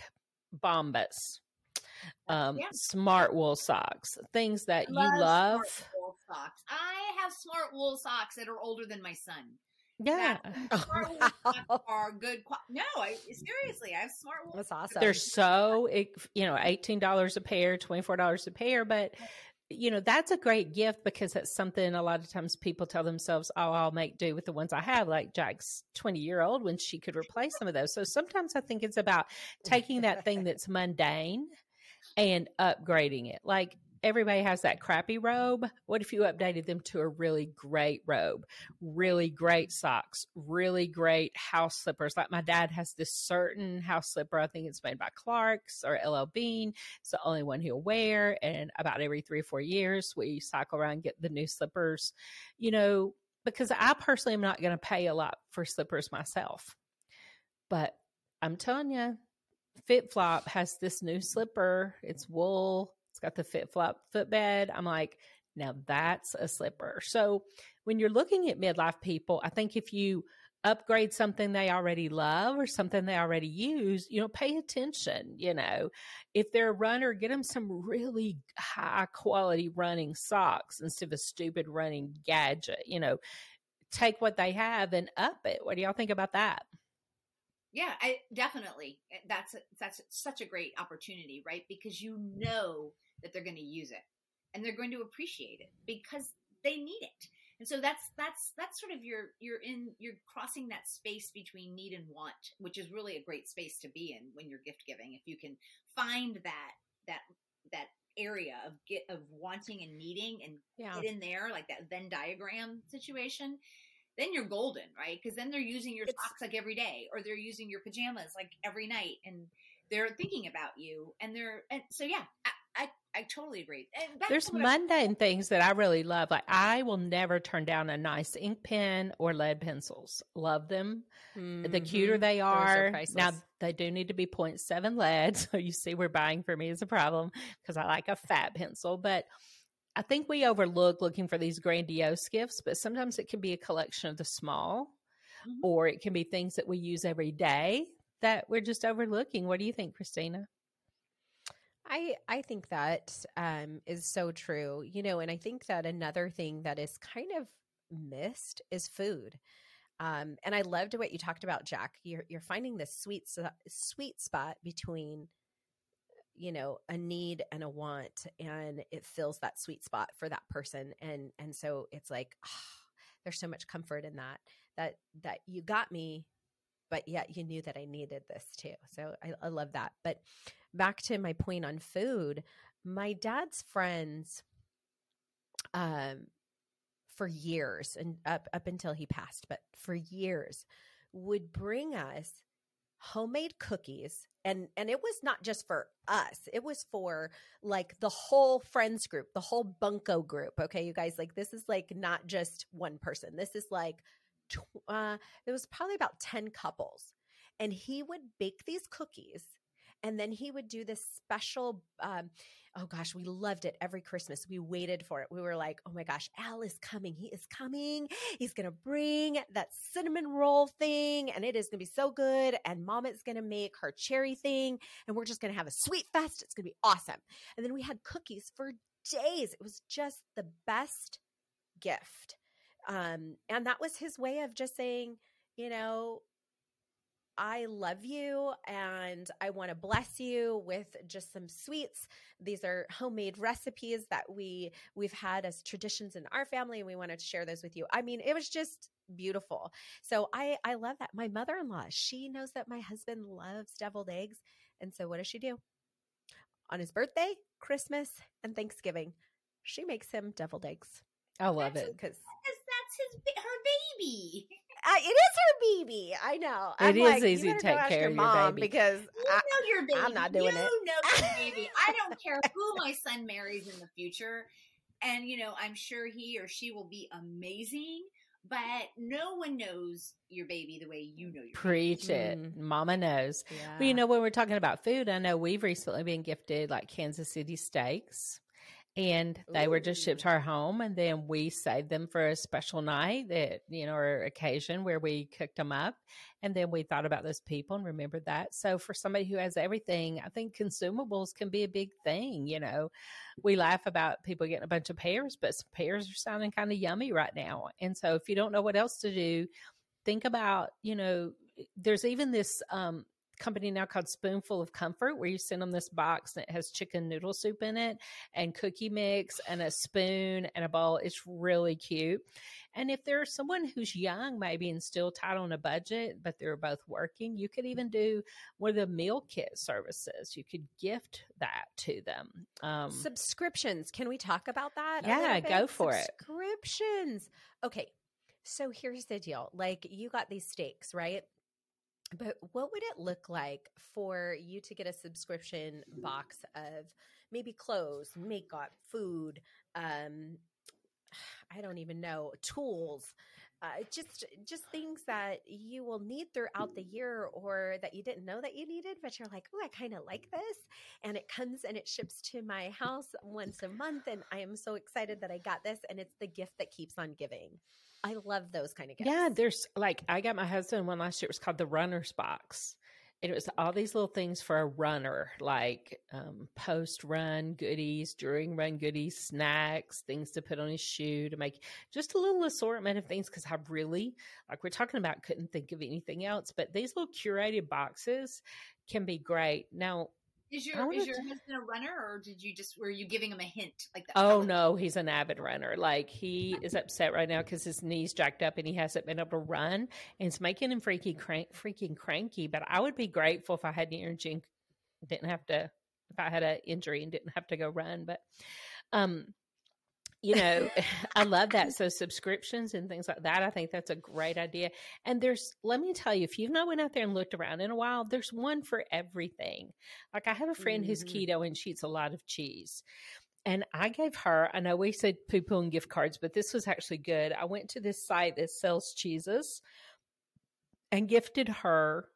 Bombas, um, yeah. Smartwool socks, things that love you love. socks. I have Smartwool socks that are older than my son. Yeah, <laughs> Smartwool socks are good. no, I seriously, I have Smartwool. That's awesome. They're so you know, eighteen dollars a pair, twenty four dollars a pair, but you know, that's a great gift because it's something a lot of times people tell themselves, oh, I'll make do with the ones I have, like Jack's 20 year old when she could replace some of those. So sometimes I think it's about taking that thing that's mundane and upgrading it. Like everybody has that crappy robe. What if you updated them to a really great robe, really great socks, really great house slippers? Like my dad has this certain house slipper. I think it's made by Clarks or LL Bean. It's the only one he'll wear. And about every three or four years, we cycle around and get the new slippers, you know, because I personally am not going to pay a lot for slippers myself. But I'm telling you, FitFlop has this new slipper. It's wool it's got the FitFlop footbed. I'm like, now that's a slipper. So when you're looking at midlife people, I think if you upgrade something they already love or something they already use, you know, pay attention. You know, if they're a runner, get them some really high quality running socks instead of a stupid running gadget. You know, take what they have and up it. What do y'all think about that? Yeah, I definitely. Eh, that's that's such a great opportunity, right? Because you know that they're going to use it and they're going to appreciate it because they need it. And so that's that's that's sort of your you're in you're crossing that space between need and want, which is really a great space to be in when you're gift giving. If you can find that that that area of get of wanting and needing and yeah. get in there like that Venn diagram situation, then you're golden, right? Because then they're using your it's, socks like every day, or they're using your pajamas like every night, and they're thinking about you, and they're and so yeah, I I totally agree. There's mundane I- things that I really love. Like I will never turn down a nice ink pen or lead pencils. Love them. Mm-hmm. The cuter they are. Now they do need to be 0.7 lead. <laughs> So you see we're buying for me is a problem because I like a fat pencil. But I think we overlook looking for these grandiose gifts, but sometimes it can be a collection of the small mm-hmm. or it can be things that we use every day that we're just overlooking. What do you think, Christina? I I think that um, is so true. You know, and I think that another thing that is kind of missed is food. Um, and I loved what you talked about, Jack. You're you're finding this sweet sweet spot between you know a need and a want and it fills that sweet spot for that person and and so it's like oh, there's so much comfort in that that that you got me but yet you knew that i needed this too. So I, I love that. But back to my point on food my dad's friends um for years and up up until he passed but for years would bring us homemade cookies and and it was not just for us it was for like the whole friends group the whole bunko group okay? You guys like this is like not just one person. This is like tw- uh it was probably about 10 couples. And he would bake these cookies and then he would do this special um, oh gosh, we loved it every Christmas. We waited for it. We were like, oh my gosh, Al is coming. He is coming. He's going to bring that cinnamon roll thing and it is going to be so good. And mom is going to make her cherry thing and we're just going to have a sweet fest. It's going to be awesome. And then we had cookies for days. It was just the best gift. Um, and that was his way of just saying, you know, I love you and I want to bless you with just some sweets. These are homemade recipes that we we've had as traditions in our family and we wanted to share those with you. I mean, it was just beautiful. So I I love that. My mother-in-law, she knows that my husband loves deviled eggs. And so what does she do? On his birthday, Christmas, and Thanksgiving, she makes him deviled eggs. I love that's it because that's his her baby. It is her baby. I know. I'm it like, easy to take care of your mom baby because you I, know your baby. I'm not doing you it. You know your <laughs> baby. I don't care who my son marries in the future, and you know I'm sure he or she will be amazing. But no one knows your baby the way you know your Preach baby. it. Mm. Mama knows. Yeah. Well, you know, when we're talking about food, I know we've recently been gifted like Kansas City steaks and they Ooh. were just shipped to our home and then we saved them for a special night that you know or occasion where we cooked them up and then we thought about those people and remembered that. So for somebody who has everything i think consumables can be a big thing you know. We laugh about people getting a bunch of pears but some pears are sounding kind of yummy right now. And so if you don't know what else to do think about you know there's even this um company now called Spoonful of Comfort, where you send them this box that has chicken noodle soup in it and cookie mix and a spoon and a bowl. It's really cute. And if there's someone who's young, maybe and still tight on a budget, but they're both working, you could even do one of the meal kit services. You could gift that to them. Um, Subscriptions. Can we talk about that? Yeah, go for Subscriptions. it. Subscriptions. Okay. So here's the deal. Like you got these steaks, right? But what would it look like for you to get a subscription box of maybe clothes, makeup, food, um, I don't even know, tools, uh, just just things that you will need throughout the year or that you didn't know that you needed, but you're like, oh, I kind of like this, and it comes and it ships to my house once a month, and I am so excited that I got this, and it's the gift that keeps on giving. I love those kind of gifts. Yeah, there's like I got my husband one last year. It was called the Runner's Box. And it was all these little things for a runner, like um, post run goodies, during run goodies, snacks, things to put on his shoe to make just a little assortment of things. Because I really, like we're talking about, couldn't think of anything else. But these little curated boxes can be great. Now, is your is your husband a runner, or did you just were you giving him a hint like that? Oh no, he's an avid runner. Like he <laughs> is upset right now because his knees jacked up and he hasn't been able to run, and it's making him freaky crank, freaking cranky. But I would be grateful if I had the energy didn't have to if I had an injury and didn't have to go run. But um, you know, <laughs> <laughs> I love that. So subscriptions and things like that, I think that's a great idea. And there's, let me tell you, if you've not went out there and looked around in a while, there's one for everything. Like I have a friend mm-hmm. who's keto and she eats a lot of cheese. And I gave her, I know we said poo poo and gift cards, but this was actually good. I went to this site that sells cheeses and gifted her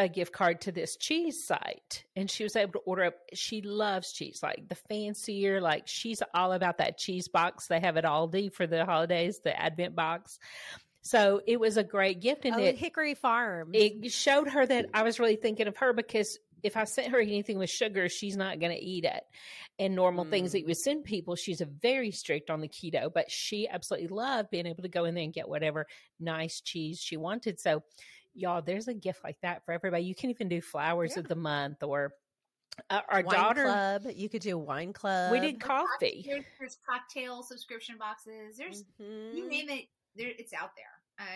a gift card to this cheese site and she was able to order up she loves cheese like the fancier like she's all about that cheese box they have at aldi for the holidays the advent box so it was a great gift and oh, it hickory farm it showed her that i was really thinking of her because if I sent her anything with sugar, she's not going to eat it. And normal mm. things that you would send people, she's a very strict on the keto, but she absolutely loved being able to go in there and get whatever nice cheese she wanted. So, y'all, there's a gift like that for everybody. You can even do flowers yeah. of the month or uh, our wine daughter club. You could do wine club. We did coffee. There's, there's cocktail subscription boxes. There's mm-hmm. you name it. There, it's out there.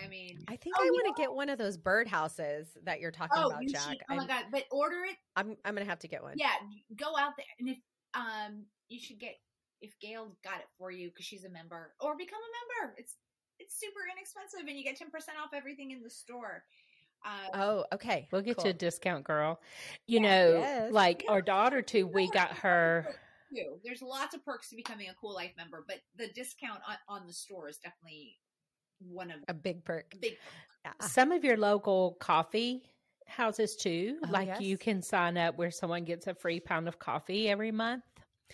I mean, I think oh, I want to get one of those birdhouses that you're talking oh, about, Jack. oh my god! But order it. I'm I'm gonna have to get one. Yeah, go out there, and if um, you should get if Gail got it for you because she's a member, or become a member. It's it's super inexpensive, and you get ten percent off everything in the store. Um, oh, okay. We'll get cool. you a discount, girl. You yeah, know, yes. like yeah. our daughter too. We got her. There's lots of perks to becoming a Kuel Life member, but the discount on, on the store is definitely one of a big perk. Big perk. Yeah. Some of your local coffee houses too, oh, like yes. you can sign up where someone gets a free pound of coffee every month.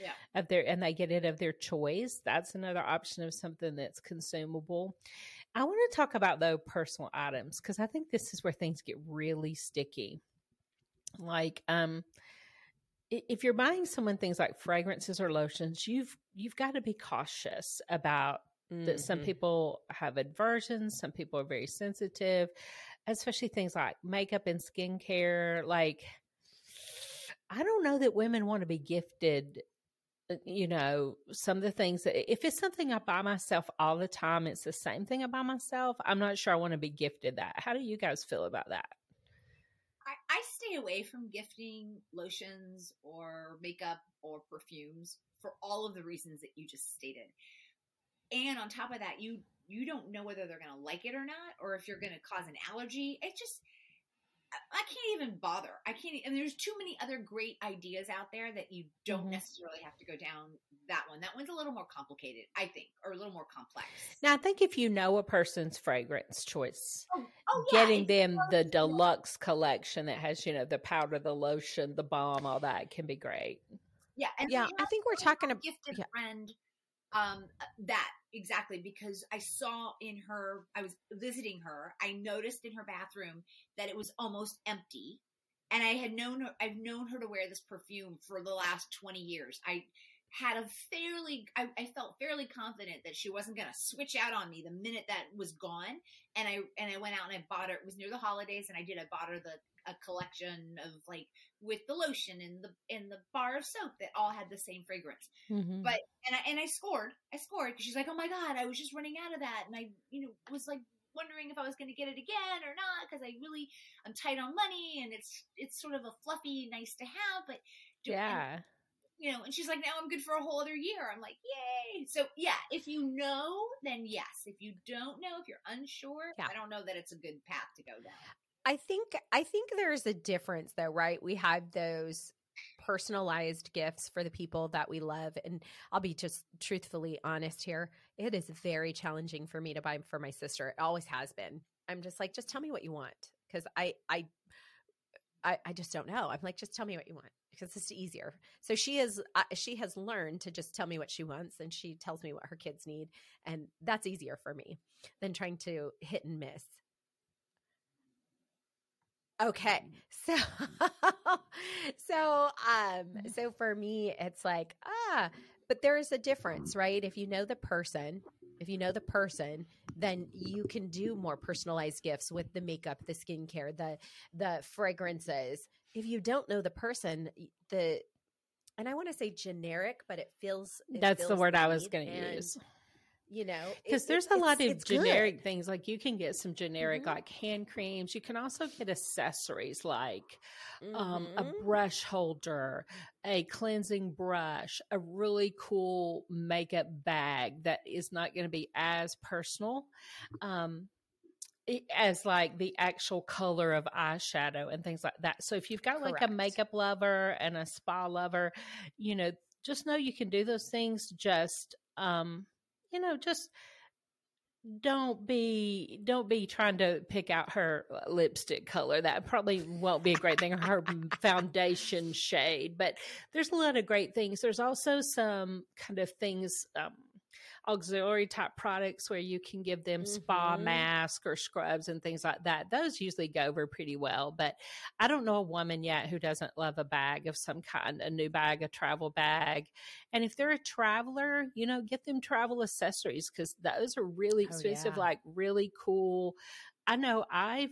Yeah. Of their and they get it of their choice. That's another option of something that's consumable. I want to talk about though personal items because I think this is where things get really sticky. Like, um, if you're buying someone things like fragrances or lotions, you've you've got to be cautious about mm-hmm. that. Some mm-hmm. people have aversions, some people are very sensitive, especially things like makeup and skincare. Like, I don't know that women want to be gifted Uh, you know, some of the things that if it's something I buy myself all the time, it's the same thing I buy myself. I'm not sure I want to be gifted that. How do you guys feel about that? I, I stay away from gifting lotions or makeup or perfumes for all of the reasons that you just stated. And on top of that, you you don't know whether they're going to like it or not, or if you're going to cause an allergy. It just I can't even bother. I can't, and there's too many other great ideas out there that you don't mm-hmm. necessarily have to go down that one. That one's a little more complicated, I think, or a little more complex. Now, I think if you know a person's fragrance choice, oh, oh, yeah, getting them the deluxe collection that has, you know, the powder, the lotion, the balm, all that can be great. Yeah, and yeah, I think we're talking about gifted yeah. friend um that exactly because i saw in her i was visiting her i noticed in her bathroom that it was almost empty and i had known her i've known her to wear this perfume for the last 20 years. I had a fairly I, I felt fairly confident that she wasn't going to switch out on me the minute that was gone and i and i went out and i bought her it was near the holidays and i did i bought her the a collection of like with the lotion and the and the bar of soap that all had the same fragrance. Mm-hmm. But and I and I scored. I scored because she's like, "Oh my god, I was just running out of that," and I you know was like wondering if I was going to get it again or not because I really I'm tight on money and it's it's sort of a fluffy, nice to have, but yeah. And, you know, and she's like, now I'm good for a whole other year. I'm like, yay. So yeah, if you know, then yes. If you don't know, if you're unsure, yeah. I don't know that it's a good path to go down. I think I think there's a difference though, right? We have those personalized gifts for the people that we love and I'll be just truthfully honest here. It is very challenging for me to buy for my sister. It always has been. I'm just like just tell me what you want cuz I I I, I just don't know. I'm like, just tell me what you want because it's easier. So she is, uh, she has learned to just tell me what she wants, and she tells me what her kids need, and that's easier for me than trying to hit and miss. Okay. So <laughs> so um so for me it's like ah but there is a difference, right? If you know the person, if you know the person, then you can do more personalized gifts with the makeup, the skincare, the the fragrances. If you don't know the person, the and I want to say generic, but it feels it That's feels the word I was going to use you know because there's a lot of generic good. things like you can get some generic mm-hmm. like hand creams you can also get accessories like mm-hmm. um, a mm-hmm. brush holder a cleansing brush a really cool makeup bag that is not going to be as personal um, as like the actual color of eyeshadow and things like that so if you've got Correct. like a makeup lover and a spa lover you know just know you can do those things just um you know, just don't be don't be trying to pick out her lipstick color. That probably won't be a great thing or her <laughs> foundation shade but there's a lot of great things. There's also some kind of things um, auxiliary type products where you can give them mm-hmm. spa mask or scrubs and things like that. Those usually go over pretty well. But I don't know a woman yet who doesn't love a bag of some kind, a new bag, a travel bag. And if they're a traveler, you know, get them travel accessories because those are really oh, expensive, oh, yeah. like really cool. I know I've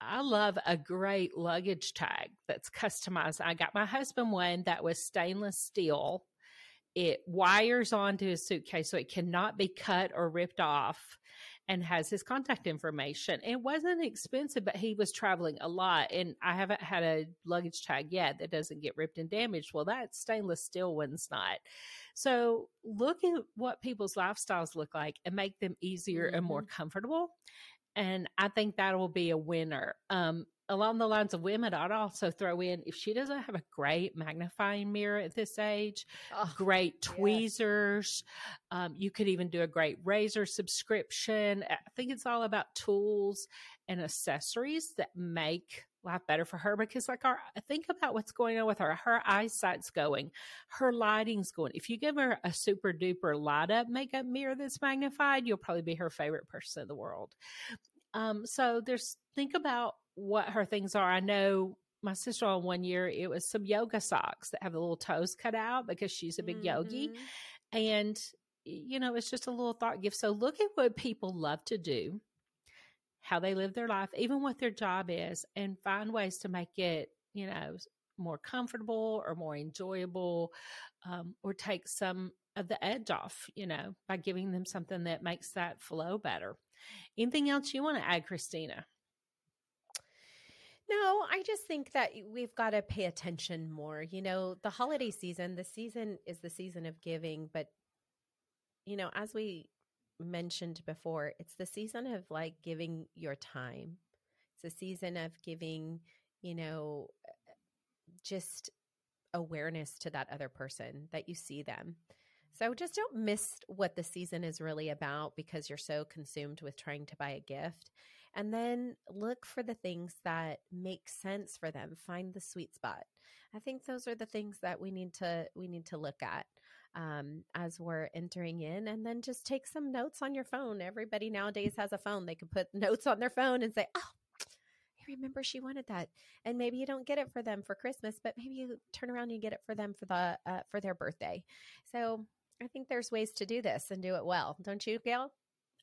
I love a great luggage tag that's customized. I got my husband one that was stainless steel it wires onto his suitcase so it cannot be cut or ripped off and has his contact information. It wasn't expensive, but he was traveling a lot. And I haven't had a luggage tag yet that doesn't get ripped and damaged. Well, that stainless steel one's not. So look at what people's lifestyles look like and make them easier mm-hmm. and more mm-hmm. comfortable. And I think that will be a winner. Um, along the lines of women, I'd also throw in if she doesn't have a great magnifying mirror at this age, oh, great tweezers. Yes. Um, you could even do a great razor subscription. I think it's all about tools and accessories that make life better for her because like our think about what's going on with her her eyesight's going her lighting's going if you give her a super duper light up makeup mirror that's magnified you'll probably be her favorite person in the world um, so there's think about what her things are. I know my sister on one year it was some yoga socks that have the little toes cut out because she's a big mm-hmm. yogi, and you know it's just a little thought gift. So look at what people love to do, how they live their life, even what their job is, and find ways to make it you know more comfortable or more enjoyable, um, or take some of the edge off. You know by giving them something that makes that flow better. Anything else you want to add, Christina? No, I just think that we've got to pay attention more. You know, the holiday season, the season is the season of giving, but you know, as we mentioned before, it's the season of like giving your time. It's a season of giving, you know, just awareness to that other person that you see them. So just don't miss what the season is really about because you're so consumed with trying to buy a gift. And then look for the things that make sense for them. Find the sweet spot. I think those are the things that we need to we need to look at um, as we're entering in. And then just take some notes on your phone. Everybody nowadays has a phone. They can put <laughs> notes on their phone and say oh remember she wanted that. And maybe you don't get it for them for christmas but maybe you turn around and you get it for them for the uh, for their birthday. So i think there's ways to do this and do it well don't you gail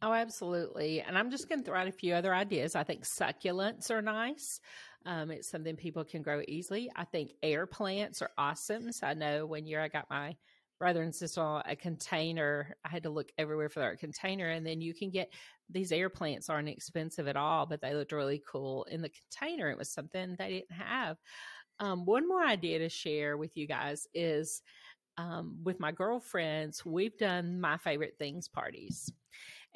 Oh, absolutely. And I'm just going to throw out a few other ideas. I think succulents are nice. Um, it's something people can grow easily. I think air plants are awesome. So I know one year I got my brother and sister a container. I had to look everywhere for their container. And then you can get these air plants aren't expensive at all, but they looked really cool in the container. It was something they didn't have. Um, one more idea to share with you guys is um, with my girlfriends, we've done my favorite things parties.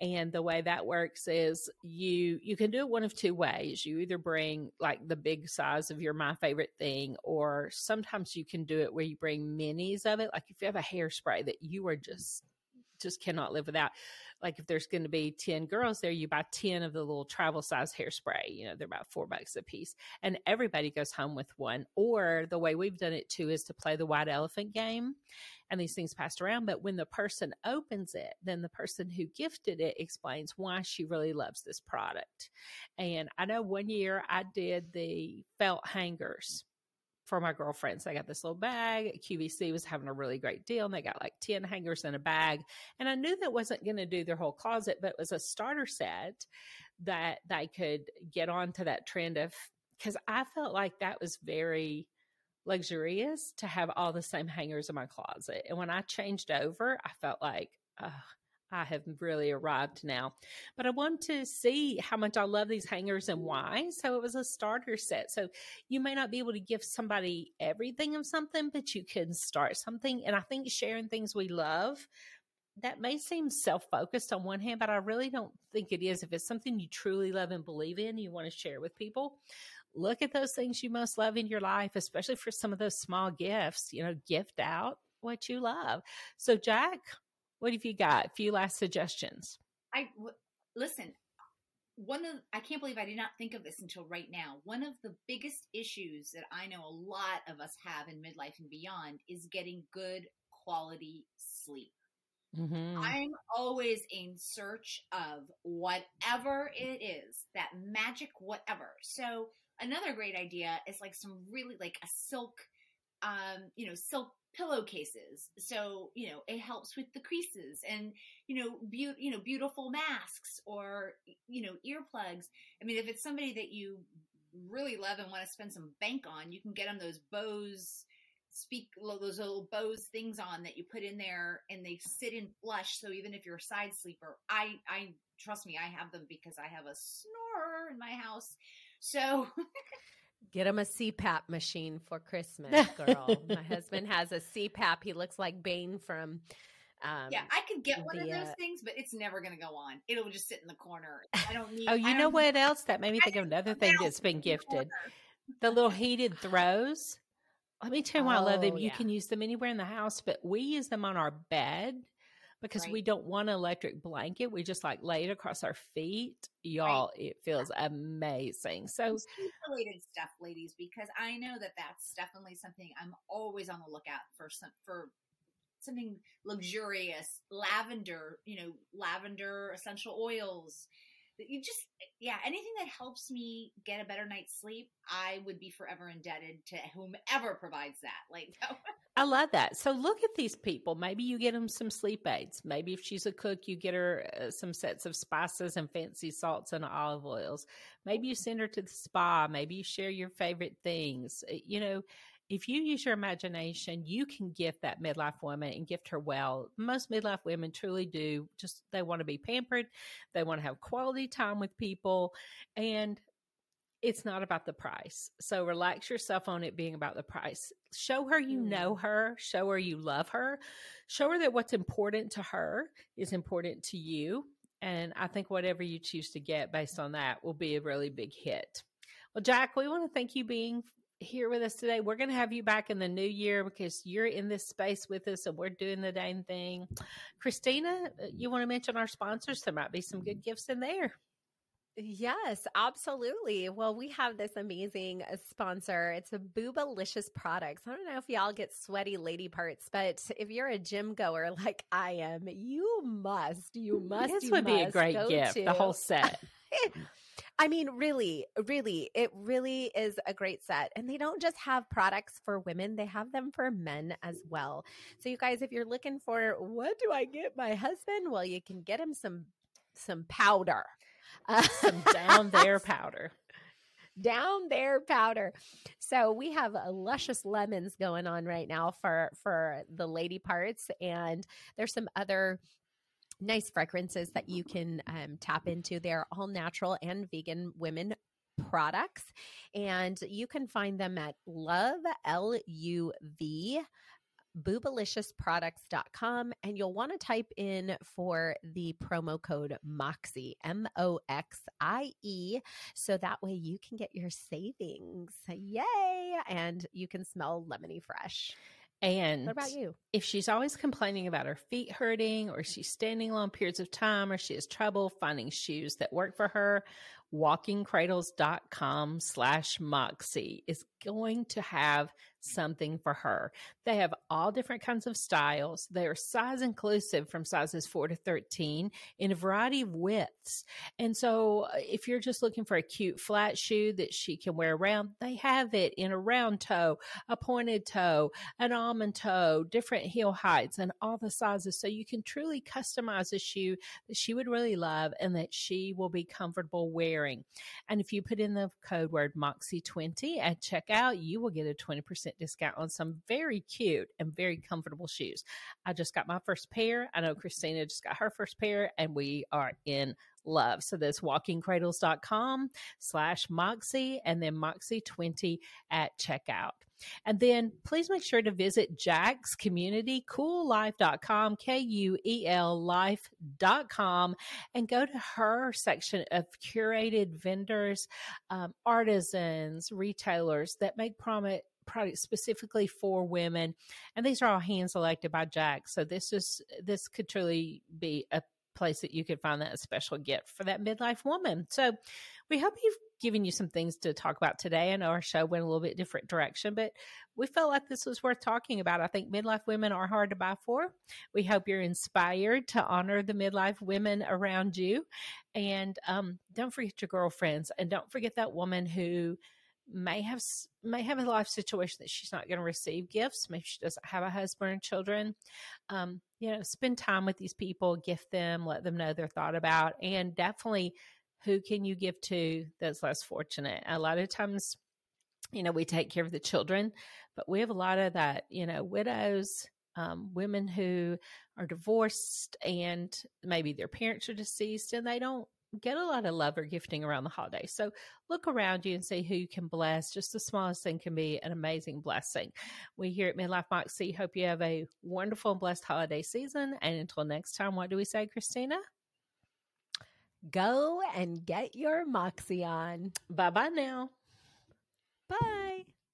And the way that works is you you can do it one of two ways. You either bring like the big size of your my favorite thing, or sometimes you can do it where you bring minis of it. Like if you have a hairspray that you are just just cannot live without. Like if there's going to be 10 girls there, you buy 10 of the little travel size hairspray. You know, they're about four bucks a piece. And everybody goes home with one. Or the way we've done it too is to play the white elephant game and these things passed around. But when the person opens it, then the person who gifted it explains why she really loves this product. And I know one year I did the felt hangers for my girlfriends. I got this little bag. QVC was having a really great deal and they got like 10 hangers in a bag. And I knew that wasn't going to do their whole closet, but it was a starter set that they could get onto that trend of, because I felt like that was very luxurious to have all the same hangers in my closet. And when I changed over, I felt like, I have really arrived now. But I want to see how much I love these hangers and mm-hmm. why. So it was a starter set. So you may not be able to give somebody everything of something, but you can start something. And I think sharing things we love. That may seem self focused on one hand, but I really don't think it is. If it's something you truly love and believe in, you want to share with people look at those things you most love in your life, especially for some of those small gifts, you know, gift out what you love. So, Jack, what have you got? A few last suggestions. I w- listen. One of I can't believe I did not think of this until right now. One of the biggest issues that I know a lot of us have in midlife and beyond is getting good quality sleep. Mm-hmm. I'm always in search of whatever it is, that magic whatever. So another great idea is like some really like a silk, um, you know, silk pillowcases. So, you know, it helps with the creases and, you know, be- you know, beautiful masks or, you know, earplugs. I mean, if it's somebody that you really love and want to spend some bank on, you can get them those Bose speak those little Bose things on that you put in there and they sit in flush. So even if you're a side sleeper, I, I trust me, I have them because I have a snorer in my house. So <laughs> Get him a CPAP machine for Christmas, <laughs> girl. My husband has a CPAP. He looks like Bane from. Um, yeah, I could get one of those uh, things, but it's never going to go on. It'll just sit in the corner. I don't <laughs> need. oh, you know what else? That made me think of another thing that's been gifted. The little heated throws. Let me tell you why oh, I love them. You yeah. can use them anywhere in the house, but we use them on our bed because right. we don't want an electric blanket. We just like lay it across our feet. Y'all, right. it feels amazing. So, related stuff, ladies, because I know that that's definitely something I'm always on the lookout for. Some for something luxurious, lavender, you know, lavender essential oils you just yeah anything that helps me get a better night's sleep i would be forever indebted to whomever provides that. Like <laughs> i love that. So look at these people. Maybe you get them some sleep aids. Maybe if she's a cook you get her uh, some sets of spices and fancy salts and olive oils. Maybe you send her to the spa. Maybe you share your favorite things. Uh, you know if you use your imagination, you can gift that midlife woman and gift her well. Most midlife women truly do. Just they want to be pampered, they want to have quality time with people, and it's not about the price. So relax yourself on it being about the price. Show her you know mm. her, show her you love her, show her that what's important to her is important to you. And I think whatever you choose to get based on that will be a really big hit. Well, Jack, we want to thank you being here with us today. We're going to have you back in the new year because you're in this space with us and we're doing the dang thing. Christina, uh, you want to mention our sponsors? There might be some good gifts in there. Yes, absolutely. Well, we have this amazing uh, sponsor. It's a Boobalicious products. I don't know if y'all get sweaty lady parts, but if you're a gym goer like I am, you must, you must. This would be a great gift. To. The whole set. <laughs> I mean, really, really, it really is a great set. And they don't just have products for women, they have them for men as well. So you guys, if you're looking for what do I get my husband? Well, you can get him some some powder. Uh, some <laughs> down there powder. down there powder. So we have uh, luscious lemons going on right now for for the lady parts and there's some other nice fragrances that you can um, tap into. They're all natural and vegan women products, and you can find them at Love L U V boobaliciousproducts.com and you'll want to type in for the promo code moxie m-o-x-i-e so that way you can get your savings. Yay! And you can smell lemony fresh and what about you? If she's always complaining about her feet hurting, or she's standing long periods of time, or she has trouble finding shoes that work for her, walkingcradles.com slash moxie is going to have something for her. They have all different kinds of styles. They are size inclusive from sizes 4 to 13 in a variety of widths. And so uh, if you're just looking for a cute flat shoe that she can wear around, they have it in a round toe, a pointed toe, an almond toe, different heel heights and all the sizes so you can truly customize a shoe that she would really love and that she will be comfortable wearing. And if you put in the code word Moxie20 at checkout, you will get a 20% discount on some very cute and very comfortable shoes. I just got my first pair. I know Christina just got her first pair, and we are in love. So that's walkingcradles.com slash Moxie and then Moxie20 at checkout. And then please make sure to visit Jack's community, kuellife.com, K U E L life.com, and go to her section of curated vendors, um, artisans, retailers that make promise products specifically for women. And these are all hand selected by Jack. So this is, this could truly be a place that you could find that special gift for that midlife woman. So we hope you've given you some things to talk about today. I know our show went a little bit different direction, but we felt like this was worth talking about. I think midlife women are hard to buy for. We hope you're inspired to honor the midlife women around you. And um, don't forget your girlfriends and don't forget that woman who may have may have a life situation that she's not going to receive gifts. Maybe she doesn't have a husband and children. Um, you know, spend time with these people, gift them, let them know they're thought about, and definitely who can you give to that's less fortunate. A lot of times, you know, we take care of the children, but we have a lot of that, you know, widows, um, women who are divorced and maybe their parents are deceased and they don't get a lot of love or gifting around the holidays. So look around you and see who you can bless. Just the smallest thing can be an amazing blessing. We here at Midlife Moxie hope you have a wonderful and blessed holiday season. And until next time, what do we say, Christina? Go and get your Moxie on. Bye bye now. Bye.